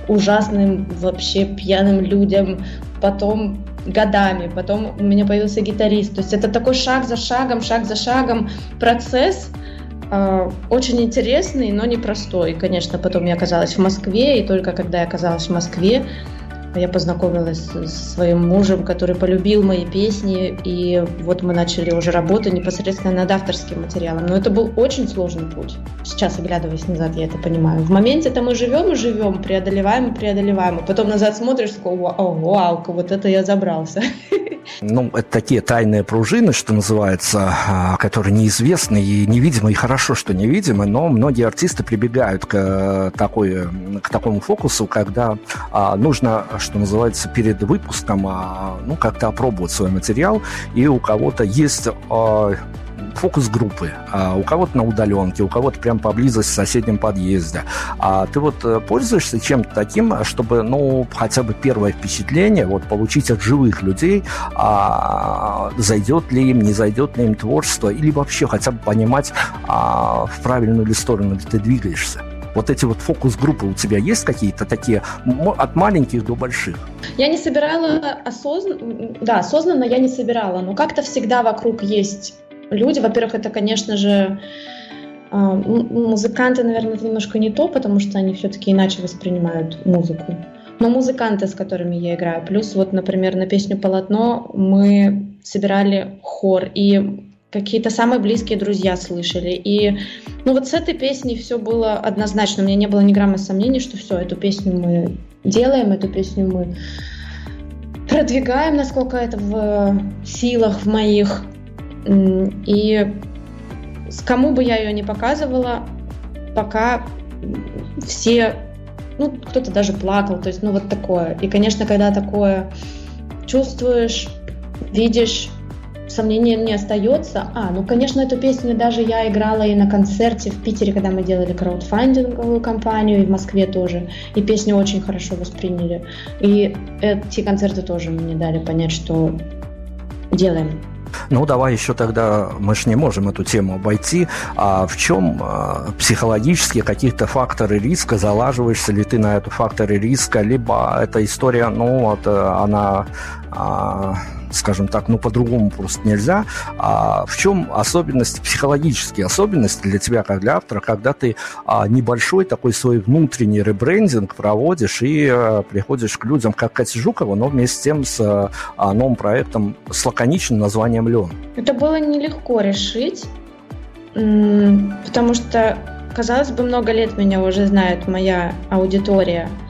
ужасным вообще пьяным людям, потом годами, потом у меня появился гитарист. То есть это такой шаг за шагом, шаг за шагом процесс, э, очень интересный, но непростой. Конечно, потом я оказалась в Москве, и только когда я оказалась в Москве, я познакомилась с своим мужем, который полюбил мои песни, и вот мы начали уже работу непосредственно над авторским материалом. Но это был очень сложный путь. Сейчас, оглядываясь назад, я это понимаю. В моменте-то мы живем и живем, преодолеваем и преодолеваем, а потом назад смотришь, такой, вау, вау, вот это я забрался. Ну, это такие тайные пружины, что называется, а, которые неизвестны и невидимы, и хорошо, что невидимы, но многие артисты прибегают к, э, такой, к такому фокусу, когда а, нужно что называется, перед выпуском, а, ну, как-то опробовать свой материал, и у кого-то есть фокус-группы, а у кого-то на удаленке, у кого-то прям поблизости в соседнем подъезде. А ты вот э, пользуешься чем-то таким, чтобы, ну, хотя бы первое впечатление вот получить от живых людей, а, зайдет ли им, не зайдет ли им творчество, или вообще хотя бы понимать, а, в правильную ли сторону ты двигаешься? Вот эти вот фокус-группы у тебя есть какие-то такие от маленьких до больших? Я не собирала осознанно, да, осознанно я не собирала, но как-то всегда вокруг есть люди. Во-первых, это, конечно же, а, музыканты, наверное, это немножко не то, потому что они все-таки иначе воспринимают музыку. Но музыканты, с которыми я играю. Плюс вот, например, на песню «Полотно» мы собирали хор, и какие-то самые близкие друзья слышали. И ну вот с этой песней все было однозначно. У меня не было ни грамма сомнений, что все, эту песню мы делаем, эту песню мы продвигаем, насколько это в силах в моих. И с кому бы я ее не показывала, пока все, ну, кто-то даже плакал, то есть, ну, вот такое. И, конечно, когда такое чувствуешь, видишь, сомнения не остается. А, ну, конечно, эту песню даже я играла и на концерте в Питере, когда мы делали краудфандинговую кампанию, и в Москве тоже. И песню очень хорошо восприняли. И эти концерты тоже мне дали понять, что делаем. Ну, давай еще тогда, мы же не можем эту тему обойти. А в чем а, психологические какие-то факторы риска? Залаживаешься ли ты на эту факторы риска? Либо эта история, ну, вот, э, она а, скажем так, ну по-другому просто нельзя. А в чем особенность, психологические особенности для тебя, как для автора, когда ты а, небольшой такой свой внутренний ребрендинг проводишь и а, приходишь к людям, как Катя Жукова, но вместе с тем с а, новым проектом с лаконичным названием «Лен». Это было нелегко решить, потому что, казалось бы, много лет меня уже знает моя аудитория –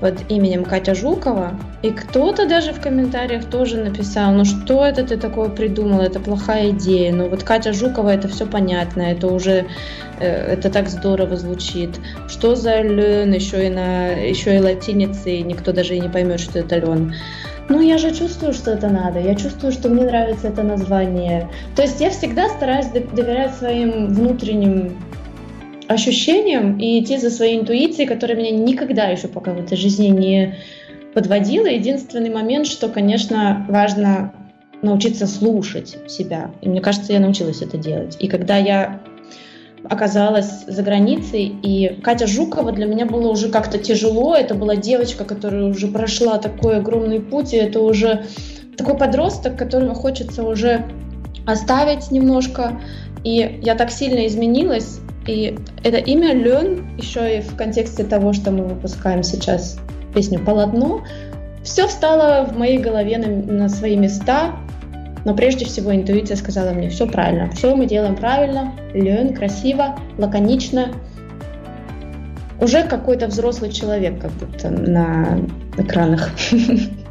под именем Катя Жукова. И кто-то даже в комментариях тоже написал, ну что это ты такое придумал, это плохая идея. Ну вот Катя Жукова, это все понятно, это уже, э, это так здорово звучит. Что за лен, еще и, на, еще и латиницей, никто даже и не поймет, что это лен. Ну, я же чувствую, что это надо. Я чувствую, что мне нравится это название. То есть я всегда стараюсь доверять своим внутренним ощущениям и идти за своей интуицией, которая меня никогда еще пока в этой жизни не подводила. Единственный момент, что, конечно, важно научиться слушать себя. И мне кажется, я научилась это делать. И когда я оказалась за границей, и Катя Жукова для меня было уже как-то тяжело. Это была девочка, которая уже прошла такой огромный путь, и это уже такой подросток, которого хочется уже оставить немножко. И я так сильно изменилась, и это имя Лен, еще и в контексте того, что мы выпускаем сейчас песню «Полотно», все встало в моей голове на, на свои места, но прежде всего интуиция сказала мне, все правильно, все мы делаем правильно, Лен, красиво, лаконично. Уже какой-то взрослый человек как будто на экранах.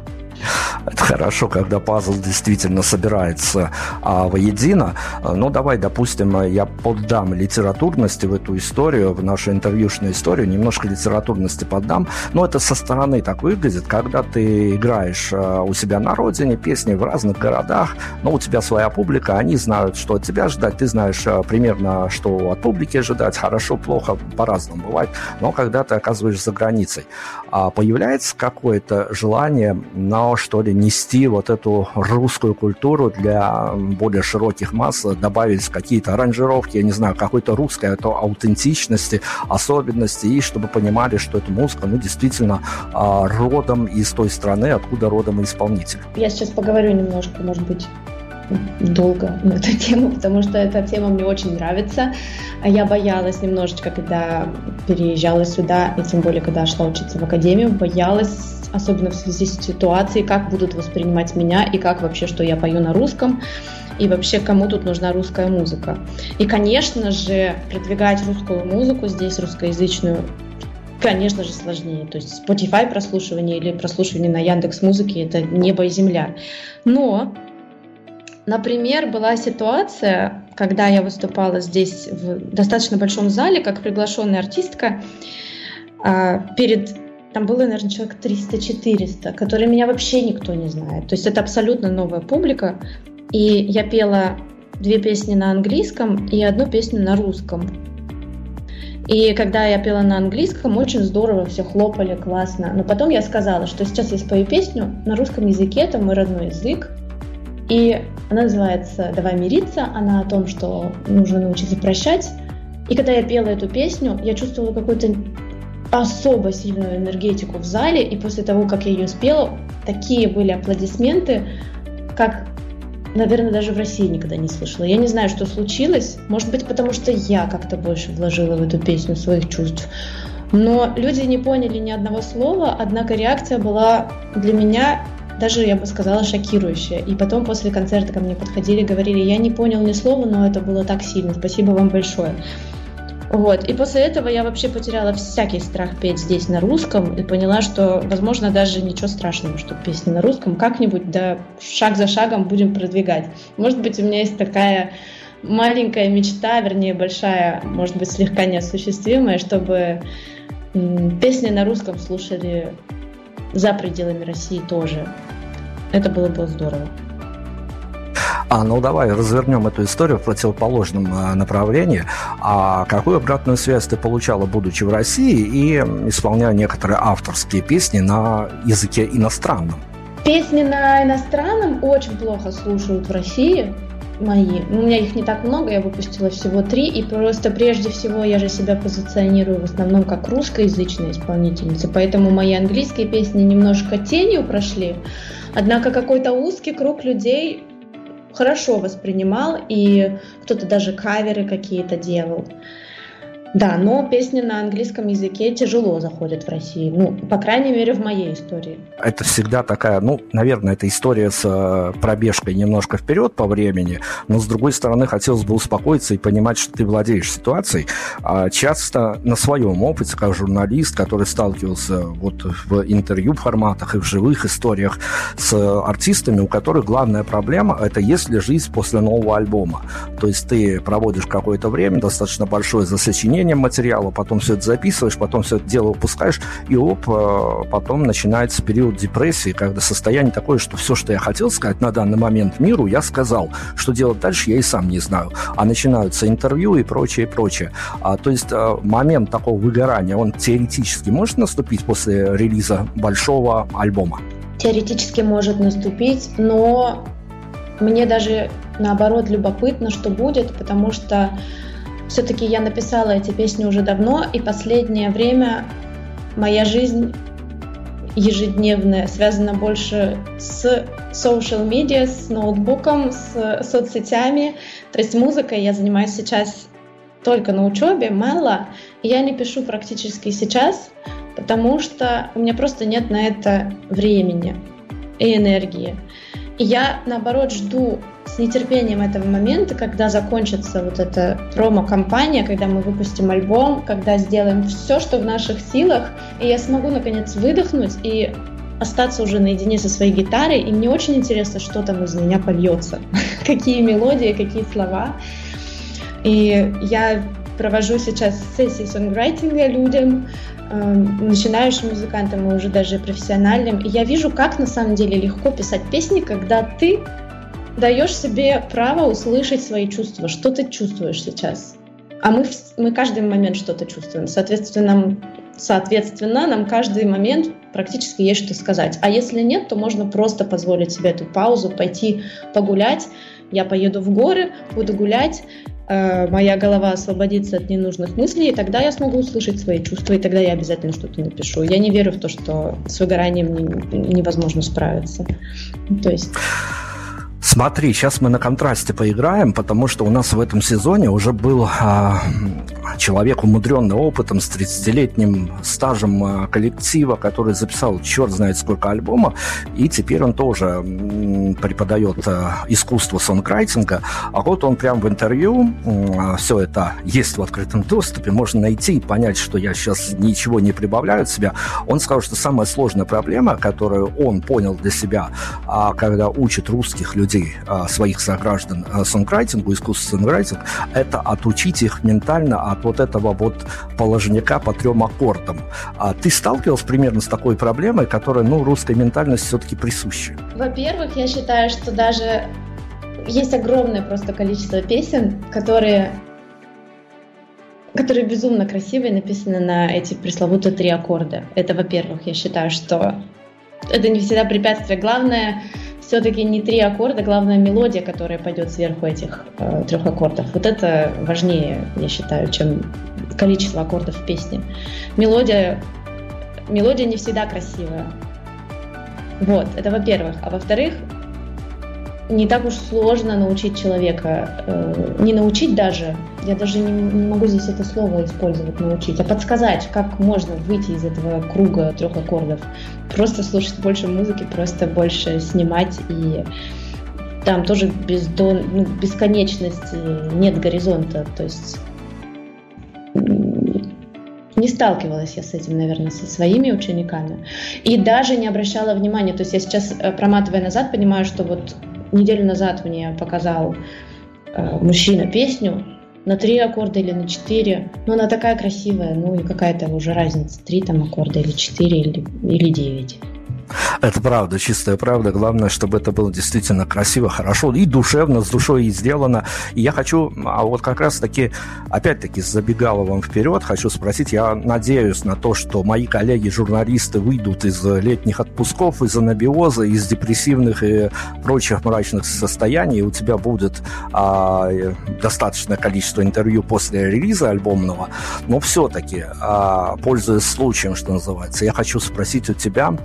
Это хорошо, когда пазл действительно собирается а, воедино. Ну, давай, допустим, я поддам литературности в эту историю, в нашу интервьюшную историю, немножко литературности поддам. Но это со стороны так выглядит, когда ты играешь а, у себя на родине песни в разных городах, но у тебя своя публика, они знают, что от тебя ждать, ты знаешь а, примерно, что от публики ожидать, хорошо, плохо, по-разному бывает. Но когда ты оказываешься за границей, а появляется какое-то желание, но что ли, нести вот эту русскую культуру для более широких масс, добавить какие-то аранжировки, я не знаю, какой-то русской это аутентичности, особенности, и чтобы понимали, что эта музыка, ну, действительно а, родом из той страны, откуда родом исполнитель. Я сейчас поговорю немножко, может быть, долго на эту тему, потому что эта тема мне очень нравится. Я боялась немножечко, когда переезжала сюда, и тем более, когда шла учиться в академию, боялась, особенно в связи с ситуацией, как будут воспринимать меня и как вообще, что я пою на русском и вообще кому тут нужна русская музыка. И, конечно же, продвигать русскую музыку здесь, русскоязычную, конечно же, сложнее. То есть Spotify прослушивание или прослушивание на Яндекс Музыке это небо и земля. Но Например, была ситуация, когда я выступала здесь в достаточно большом зале, как приглашенная артистка, а, перед там было, наверное, человек 300-400, которые меня вообще никто не знает. То есть это абсолютно новая публика. И я пела две песни на английском и одну песню на русском. И когда я пела на английском, очень здорово, все хлопали, классно. Но потом я сказала, что сейчас я спою песню на русском языке, это мой родной язык, и она называется «Давай мириться», она о том, что нужно научиться прощать. И когда я пела эту песню, я чувствовала какую-то особо сильную энергетику в зале, и после того, как я ее спела, такие были аплодисменты, как, наверное, даже в России никогда не слышала. Я не знаю, что случилось, может быть, потому что я как-то больше вложила в эту песню своих чувств. Но люди не поняли ни одного слова, однако реакция была для меня даже, я бы сказала, шокирующее. И потом после концерта ко мне подходили, говорили, я не понял ни слова, но это было так сильно, спасибо вам большое. Вот. И после этого я вообще потеряла всякий страх петь здесь на русском и поняла, что, возможно, даже ничего страшного, что песни на русском как-нибудь, да, шаг за шагом будем продвигать. Может быть, у меня есть такая маленькая мечта, вернее, большая, может быть, слегка неосуществимая, чтобы песни на русском слушали за пределами России тоже. Это было бы здорово. А, ну давай развернем эту историю в противоположном а, направлении. А какую обратную связь ты получала, будучи в России и исполняя некоторые авторские песни на языке иностранном? Песни на иностранном очень плохо слушают в России мои. Ну, у меня их не так много, я выпустила всего три. И просто прежде всего я же себя позиционирую в основном как русскоязычная исполнительница. Поэтому мои английские песни немножко тенью прошли. Однако какой-то узкий круг людей хорошо воспринимал, и кто-то даже каверы какие-то делал. Да, но песни на английском языке тяжело заходят в Россию. Ну, по крайней мере, в моей истории. Это всегда такая, ну, наверное, это история с э, пробежкой немножко вперед по времени, но, с другой стороны, хотелось бы успокоиться и понимать, что ты владеешь ситуацией. А часто на своем опыте, как журналист, который сталкивался вот в интервью форматах и в живых историях с артистами, у которых главная проблема – это есть ли жизнь после нового альбома. То есть ты проводишь какое-то время, достаточно большое за сочинение, сочинением материала, потом все это записываешь, потом все это дело выпускаешь, и оп, э, потом начинается период депрессии, когда состояние такое, что все, что я хотел сказать на данный момент миру, я сказал. Что делать дальше, я и сам не знаю. А начинаются интервью и прочее, и прочее. А, то есть э, момент такого выгорания, он теоретически может наступить после релиза большого альбома? Теоретически может наступить, но мне даже наоборот любопытно, что будет, потому что все-таки я написала эти песни уже давно, и последнее время моя жизнь ежедневная связана больше с social media, с ноутбуком, с соцсетями. То есть музыкой я занимаюсь сейчас только на учебе, мало. Я не пишу практически сейчас, потому что у меня просто нет на это времени и энергии. И я, наоборот, жду с нетерпением этого момента, когда закончится вот эта промо-компания, когда мы выпустим альбом, когда сделаем все, что в наших силах, и я смогу, наконец, выдохнуть и остаться уже наедине со своей гитарой, и мне очень интересно, что там из меня польется, какие мелодии, какие слова. И я провожу сейчас сессии сонграйтинга людям, начинающим музыкантам и уже даже профессиональным. И я вижу, как на самом деле легко писать песни, когда ты даешь себе право услышать свои чувства, что ты чувствуешь сейчас. А мы, мы каждый момент что-то чувствуем. Соответственно, нам, соответственно, нам каждый момент практически есть что сказать. А если нет, то можно просто позволить себе эту паузу, пойти погулять. Я поеду в горы, буду гулять, э, моя голова освободится от ненужных мыслей, и тогда я смогу услышать свои чувства, и тогда я обязательно что-то напишу. Я не верю в то, что с выгоранием невозможно справиться. То есть... Смотри, сейчас мы на контрасте поиграем, потому что у нас в этом сезоне уже был а, человек, умудренный опытом, с 30-летним стажем а, коллектива, который записал черт знает сколько альбомов, и теперь он тоже м, преподает а, искусство сонграйтинга. А вот он прям в интервью, а, все это есть в открытом доступе, можно найти и понять, что я сейчас ничего не прибавляю от себя. Он сказал, что самая сложная проблема, которую он понял для себя, а, когда учит русских людей, людей, а, своих сограждан а, сонграйтингу, искусству сонграйтинг, это отучить их ментально от вот этого вот положника по трем аккордам. А ты сталкивался примерно с такой проблемой, которая, ну, русской ментальности все-таки присуща? Во-первых, я считаю, что даже есть огромное просто количество песен, которые которые безумно красивые, написаны на эти пресловутые три аккорда. Это, во-первых, я считаю, что это не всегда препятствие. Главное все-таки не три аккорда, главная мелодия, которая пойдет сверху этих э, трех аккордов. Вот это важнее, я считаю, чем количество аккордов в песне. Мелодия, мелодия не всегда красивая. Вот, это во-первых. А во-вторых, не так уж сложно научить человека, э, не научить даже, я даже не, не могу здесь это слово использовать, научить, а подсказать, как можно выйти из этого круга трех аккордов. Просто слушать больше музыки, просто больше снимать и там тоже без до, ну, бесконечности нет горизонта, то есть не сталкивалась я с этим, наверное, со своими учениками. И даже не обращала внимания. То есть я сейчас, э, проматывая назад, понимаю, что вот неделю назад мне показал э, мужчина песню на три аккорда или на четыре. Но она такая красивая, ну и какая-то уже разница, три там аккорда или четыре или, или девять. Это правда, чистая правда. Главное, чтобы это было действительно красиво, хорошо и душевно, с душой и сделано. И я хочу, а вот как раз-таки, опять-таки, забегала вам вперед, хочу спросить, я надеюсь на то, что мои коллеги-журналисты выйдут из летних отпусков, из анабиоза, из депрессивных и прочих мрачных состояний, и у тебя будет а, достаточное количество интервью после релиза альбомного, но все-таки, а, пользуясь случаем, что называется, я хочу спросить у тебя,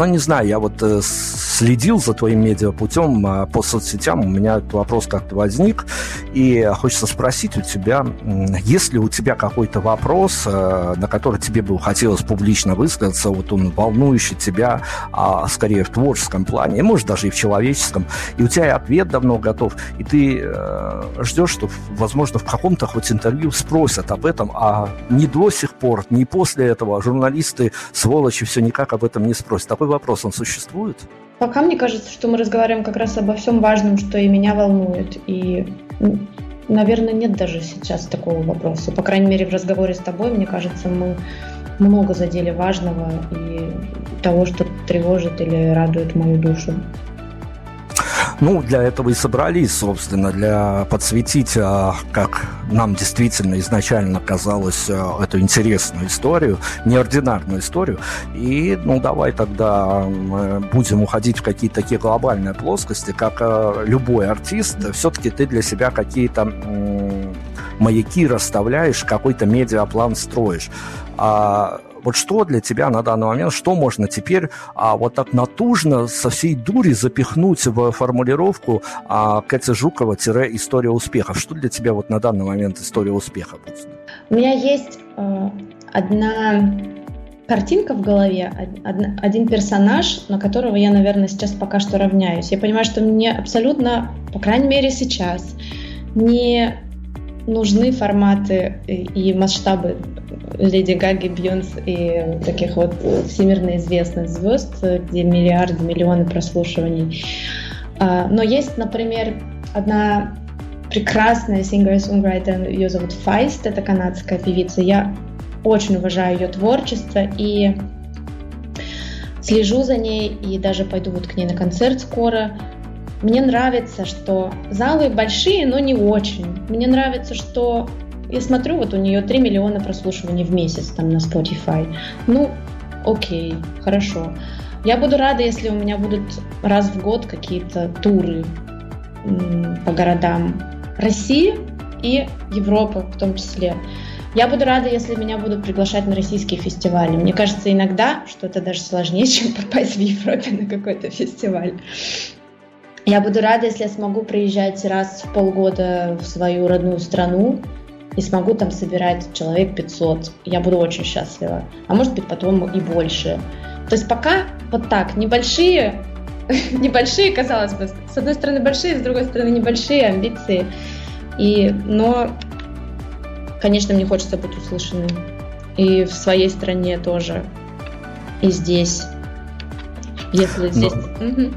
ну, не знаю, я вот э, следил за твоим медиапутем э, по соцсетям, у меня этот вопрос как-то возник, и хочется спросить у тебя, есть ли у тебя какой-то вопрос, э, на который тебе бы хотелось публично высказаться, вот он волнующий тебя, а, скорее в творческом плане, может, даже и в человеческом, и у тебя ответ давно готов, и ты э, ждешь, что, возможно, в каком-то хоть интервью спросят об этом, а не до сих пор, не после этого журналисты, сволочи, все никак об этом не спросят такой вопрос, он существует? Пока мне кажется, что мы разговариваем как раз обо всем важном, что и меня волнует. И, наверное, нет даже сейчас такого вопроса. По крайней мере, в разговоре с тобой, мне кажется, мы много задели важного и того, что тревожит или радует мою душу. Ну, для этого и собрались, собственно, для подсветить, а, как нам действительно изначально казалось, а, эту интересную историю, неординарную историю. И, ну, давай тогда будем уходить в какие-то такие глобальные плоскости, как а, любой артист, все-таки ты для себя какие-то маяки расставляешь, какой-то медиаплан строишь. А вот что для тебя на данный момент, что можно теперь а, вот так натужно со всей дури запихнуть в формулировку а, Кэти Жукова-история успеха? Что для тебя вот на данный момент история успеха будет? У меня есть э, одна картинка в голове, один, один персонаж, на которого я, наверное, сейчас пока что равняюсь. Я понимаю, что мне абсолютно, по крайней мере сейчас, не нужны форматы и масштабы Леди Гаги, Бьонс и таких вот всемирно известных звезд, где миллиарды, миллионы прослушиваний. А, но есть, например, одна прекрасная сингер-сонграйтер, ее зовут Файст, это канадская певица. Я очень уважаю ее творчество и слежу за ней, и даже пойду вот к ней на концерт скоро. Мне нравится, что залы большие, но не очень. Мне нравится, что я смотрю, вот у нее 3 миллиона прослушиваний в месяц там на Spotify. Ну, окей, хорошо. Я буду рада, если у меня будут раз в год какие-то туры по городам России и Европы в том числе. Я буду рада, если меня будут приглашать на российские фестивали. Мне кажется иногда, что это даже сложнее, чем попасть в Европе на какой-то фестиваль. Я буду рада, если я смогу приезжать раз в полгода в свою родную страну и смогу там собирать человек 500. Я буду очень счастлива. А может быть потом и больше. То есть пока вот так, небольшие, небольшие, казалось бы, с одной стороны большие, с другой стороны небольшие амбиции. И, но Конечно, мне хочется быть услышанным. И в своей стране тоже. И здесь. Если здесь... Но... Угу.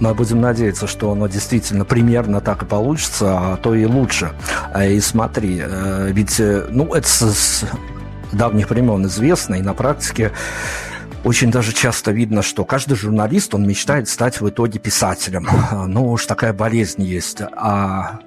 Мы будем надеяться, что оно действительно примерно так и получится, а то и лучше. А, и смотри, э, ведь, э, ну, это с давних времен известно, и на практике очень даже часто видно, что каждый журналист, он мечтает стать в итоге писателем. Ну уж такая болезнь есть. А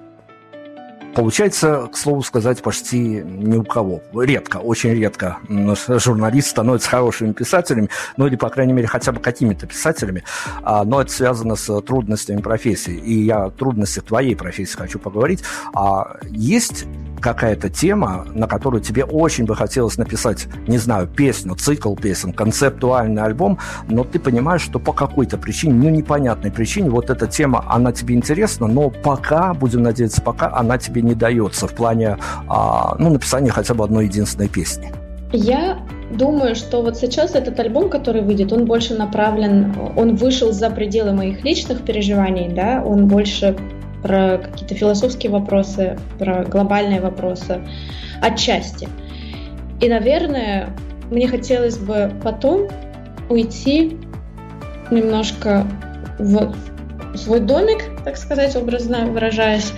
Получается, к слову сказать, почти ни у кого. Редко, очень редко журналист становится хорошими писателями, ну или, по крайней мере, хотя бы какими-то писателями, а, но это связано с трудностями профессии. И я о трудностях твоей профессии хочу поговорить. А есть какая-то тема, на которую тебе очень бы хотелось написать, не знаю, песню, цикл песен, концептуальный альбом, но ты понимаешь, что по какой-то причине, ну, непонятной причине, вот эта тема, она тебе интересна, но пока, будем надеяться, пока она тебе не дается в плане, а, ну, написания хотя бы одной единственной песни. Я думаю, что вот сейчас этот альбом, который выйдет, он больше направлен, он вышел за пределы моих личных переживаний, да, он больше про какие-то философские вопросы, про глобальные вопросы отчасти. И, наверное, мне хотелось бы потом уйти немножко в свой домик, так сказать, образно выражаясь,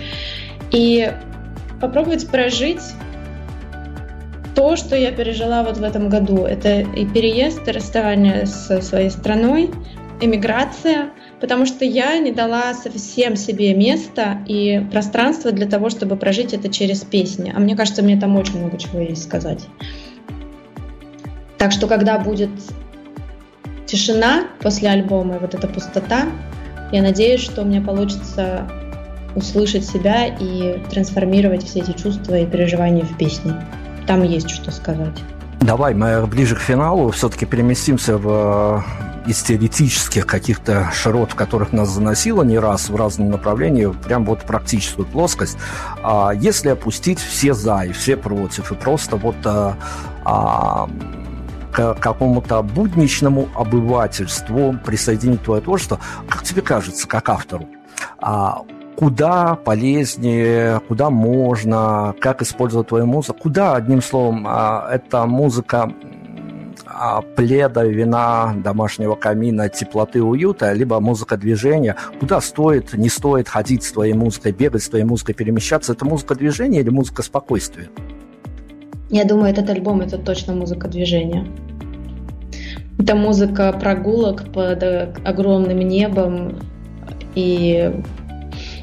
и попробовать прожить то, что я пережила вот в этом году. Это и переезд, и расставание со своей страной, эмиграция – потому что я не дала совсем себе места и пространства для того, чтобы прожить это через песни. А мне кажется, мне там очень много чего есть сказать. Так что, когда будет тишина после альбома, вот эта пустота, я надеюсь, что мне получится услышать себя и трансформировать все эти чувства и переживания в песни. Там есть что сказать. Давай мы ближе к финалу все-таки переместимся в из теоретических каких-то широт, в которых нас заносило не раз в разные направления, прям вот практическую плоскость. А если опустить все за и все против, и просто вот а, а, к какому-то будничному обывательству присоединить твое творчество, как тебе кажется, как автору, а, куда полезнее, куда можно, как использовать твою музыку, куда, одним словом, а, эта музыка а, пледа, вина, домашнего камина, теплоты, уюта, либо музыка движения. Куда стоит, не стоит ходить с твоей музыкой, бегать с твоей музыкой, перемещаться? Это музыка движения или музыка спокойствия? Я думаю, этот альбом это точно музыка движения. Это музыка прогулок под огромным небом и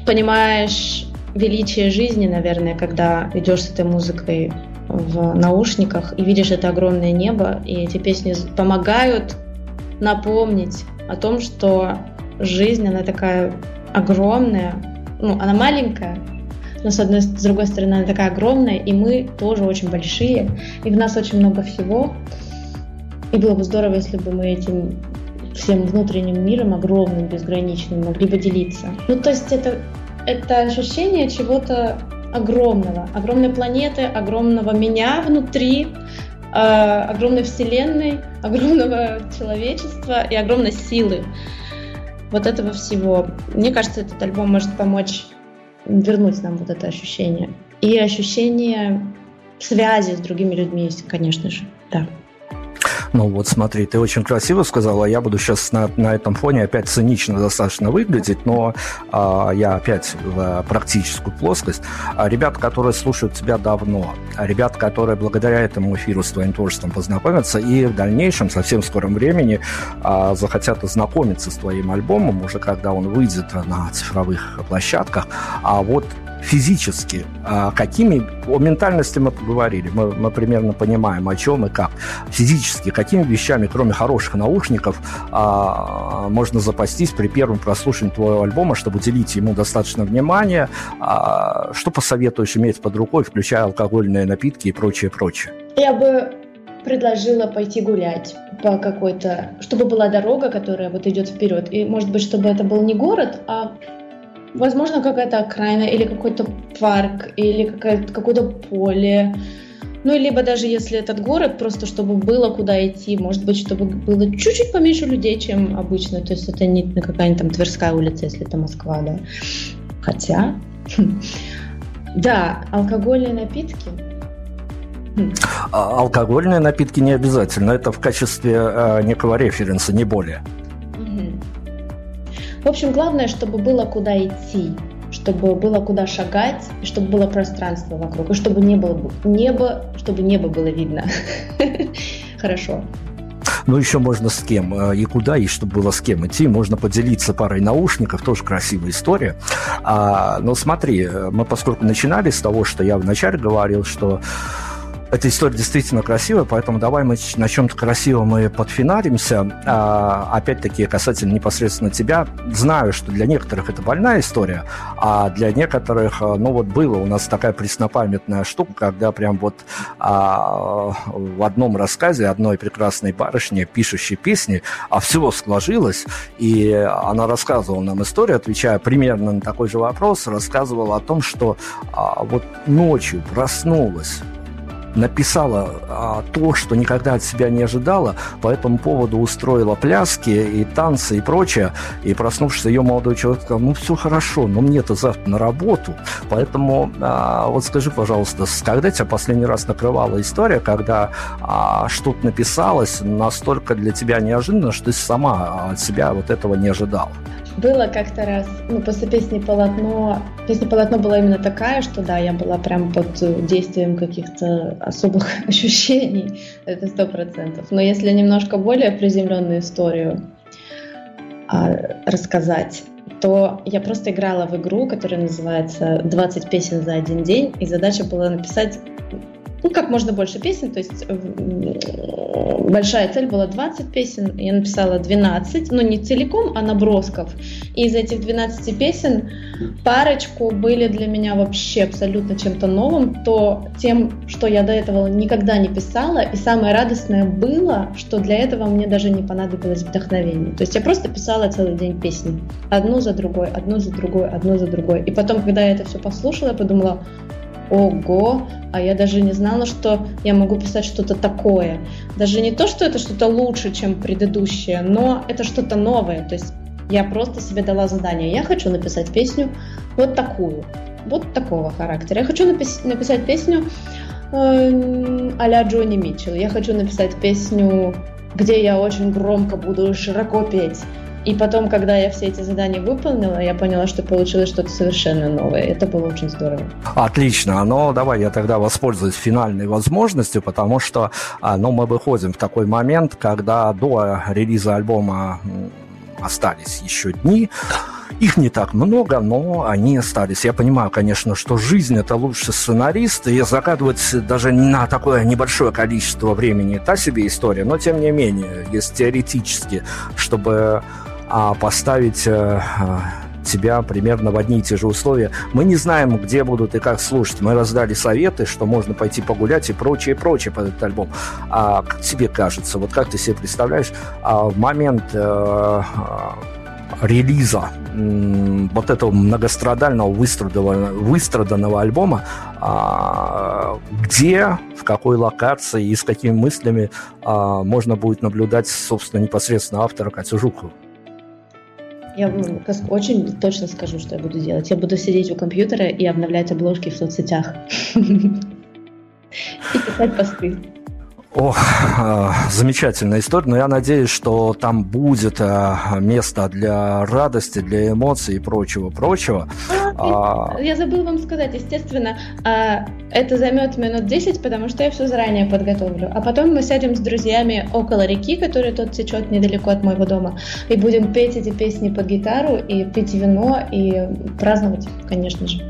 понимаешь величие жизни, наверное, когда идешь с этой музыкой в наушниках и видишь это огромное небо, и эти песни помогают напомнить о том, что жизнь, она такая огромная, ну, она маленькая, но с одной, с другой стороны, она такая огромная, и мы тоже очень большие, и в нас очень много всего. И было бы здорово, если бы мы этим всем внутренним миром, огромным, безграничным, могли бы делиться. Ну, то есть это, это ощущение чего-то огромного, огромной планеты, огромного меня внутри, э, огромной вселенной, огромного человечества и огромной силы. Вот этого всего. Мне кажется, этот альбом может помочь вернуть нам вот это ощущение. И ощущение связи с другими людьми конечно же, да. Ну вот смотри, ты очень красиво сказала, я буду сейчас на, на этом фоне опять цинично достаточно выглядеть, но а, я опять в практическую плоскость. А, ребят, которые слушают тебя давно, а ребят, которые благодаря этому эфиру с твоим творчеством познакомятся и в дальнейшем, совсем скором времени, а, захотят ознакомиться с твоим альбомом, уже когда он выйдет на цифровых площадках. А вот физически, а какими, о ментальности мы поговорили, мы, мы примерно понимаем, о чем и как. Физически, какими вещами, кроме хороших наушников, а, можно запастись при первом прослушивании твоего альбома, чтобы уделить ему достаточно внимания, а, что посоветуешь иметь под рукой, включая алкогольные напитки и прочее, прочее? Я бы предложила пойти гулять по какой-то, чтобы была дорога, которая вот идет вперед. И, может быть, чтобы это был не город, а возможно, какая-то окраина или какой-то парк или какое-то поле. Ну, либо даже если этот город, просто чтобы было куда идти, может быть, чтобы было чуть-чуть поменьше людей, чем обычно. То есть это не какая-нибудь там Тверская улица, если это Москва, да. Хотя, да, алкогольные напитки – а алкогольные напитки не обязательно, это в качестве э, некого референса, не более. В общем, главное, чтобы было куда идти, чтобы было куда шагать, чтобы было пространство вокруг, и чтобы не было небо, чтобы небо было видно. Хорошо. Ну, еще можно с кем э, и куда, и чтобы было с кем идти. Можно поделиться парой наушников, тоже красивая история. А, но смотри, э, мы поскольку начинали с того, что я вначале говорил, что эта история действительно красивая, поэтому давай мы на чем-то красивом и подфинаримся. А, опять-таки, касательно непосредственно тебя, знаю, что для некоторых это больная история, а для некоторых, а, ну вот было у нас такая преснопамятная штука, когда прям вот а, в одном рассказе одной прекрасной барышни, пишущей песни, а всего сложилось, и она рассказывала нам историю, отвечая примерно на такой же вопрос, рассказывала о том, что а, вот ночью проснулась написала а, то, что никогда от себя не ожидала, по этому поводу устроила пляски и танцы и прочее, и проснувшись, ее молодой человек сказал, ну все хорошо, но мне-то завтра на работу, поэтому а, вот скажи, пожалуйста, когда тебя последний раз накрывала история, когда а, что-то написалось настолько для тебя неожиданно, что ты сама от себя вот этого не ожидала? Было как-то раз, ну, после песни «Полотно», песня «Полотно» была именно такая, что да, я была прям под действием каких-то особых ощущений, это сто процентов. Но если немножко более приземленную историю а, рассказать, то я просто играла в игру, которая называется «20 песен за один день», и задача была написать ну, как можно больше песен, то есть большая цель была 20 песен, я написала 12, но не целиком, а набросков. И из этих 12 песен парочку были для меня вообще абсолютно чем-то новым, то тем, что я до этого никогда не писала, и самое радостное было, что для этого мне даже не понадобилось вдохновение. То есть я просто писала целый день песни, одну за другой, одну за другой, одну за другой. И потом, когда я это все послушала, я подумала, ого, а я даже не знала, что я могу писать что-то такое. Даже не то, что это что-то лучше, чем предыдущее, но это что-то новое. То есть я просто себе дала задание. Я хочу написать песню вот такую, вот такого характера. Я хочу напис- написать песню э, а-ля Джонни Митчелл. Я хочу написать песню, где я очень громко буду широко петь. И потом, когда я все эти задания выполнила, я поняла, что получилось что-то совершенно новое. Это было очень здорово. Отлично. Но давай я тогда воспользуюсь финальной возможностью, потому что а, ну, мы выходим в такой момент, когда до релиза альбома остались еще дни. Их не так много, но они остались. Я понимаю, конечно, что жизнь – это лучший сценарист, и загадывать даже на такое небольшое количество времени – та себе история, но тем не менее, есть теоретически, чтобы а поставить э, тебя примерно в одни и те же условия. Мы не знаем, где будут и как слушать. Мы раздали советы, что можно пойти погулять и прочее, прочее под этот альбом. А как тебе кажется, вот как ты себе представляешь, а, в момент э, релиза вот этого многострадального выстраданного, выстраданного альбома, а, где, в какой локации и с какими мыслями а, можно будет наблюдать, собственно, непосредственно автора Катю Жукову? Я очень точно скажу, что я буду делать. Я буду сидеть у компьютера и обновлять обложки в соцсетях. И писать посты. Ох, замечательная история, но я надеюсь, что там будет э, место для радости, для эмоций и прочего-прочего. А, а... Я забыл вам сказать, естественно, а, это займет минут 10, потому что я все заранее подготовлю. А потом мы сядем с друзьями около реки, которая тут течет недалеко от моего дома, и будем петь эти песни под гитару, и пить вино, и праздновать, конечно же.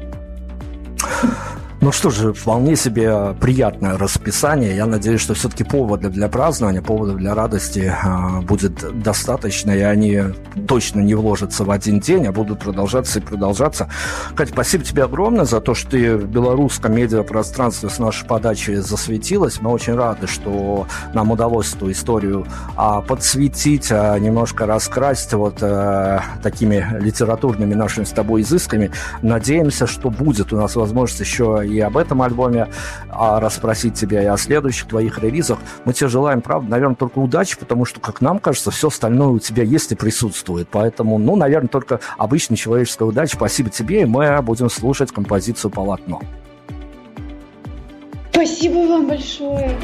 Ну что же, вполне себе приятное расписание. Я надеюсь, что все-таки повода для празднования, повода для радости а, будет достаточно, и они точно не вложатся в один день, а будут продолжаться и продолжаться. Катя, спасибо тебе огромное за то, что ты в белорусском медиапространстве с нашей подачи засветилась. Мы очень рады, что нам удалось эту историю а, подсветить, а, немножко раскрасить вот а, такими литературными нашими с тобой изысками. Надеемся, что будет у нас возможность еще и об этом альбоме а расспросить тебя и о следующих твоих релизах. Мы тебе желаем, правда, наверное, только удачи, потому что, как нам кажется, все остальное у тебя есть и присутствует. Поэтому, ну, наверное, только обычная человеческая удача. Спасибо тебе, и мы будем слушать композицию «Полотно». Спасибо вам большое.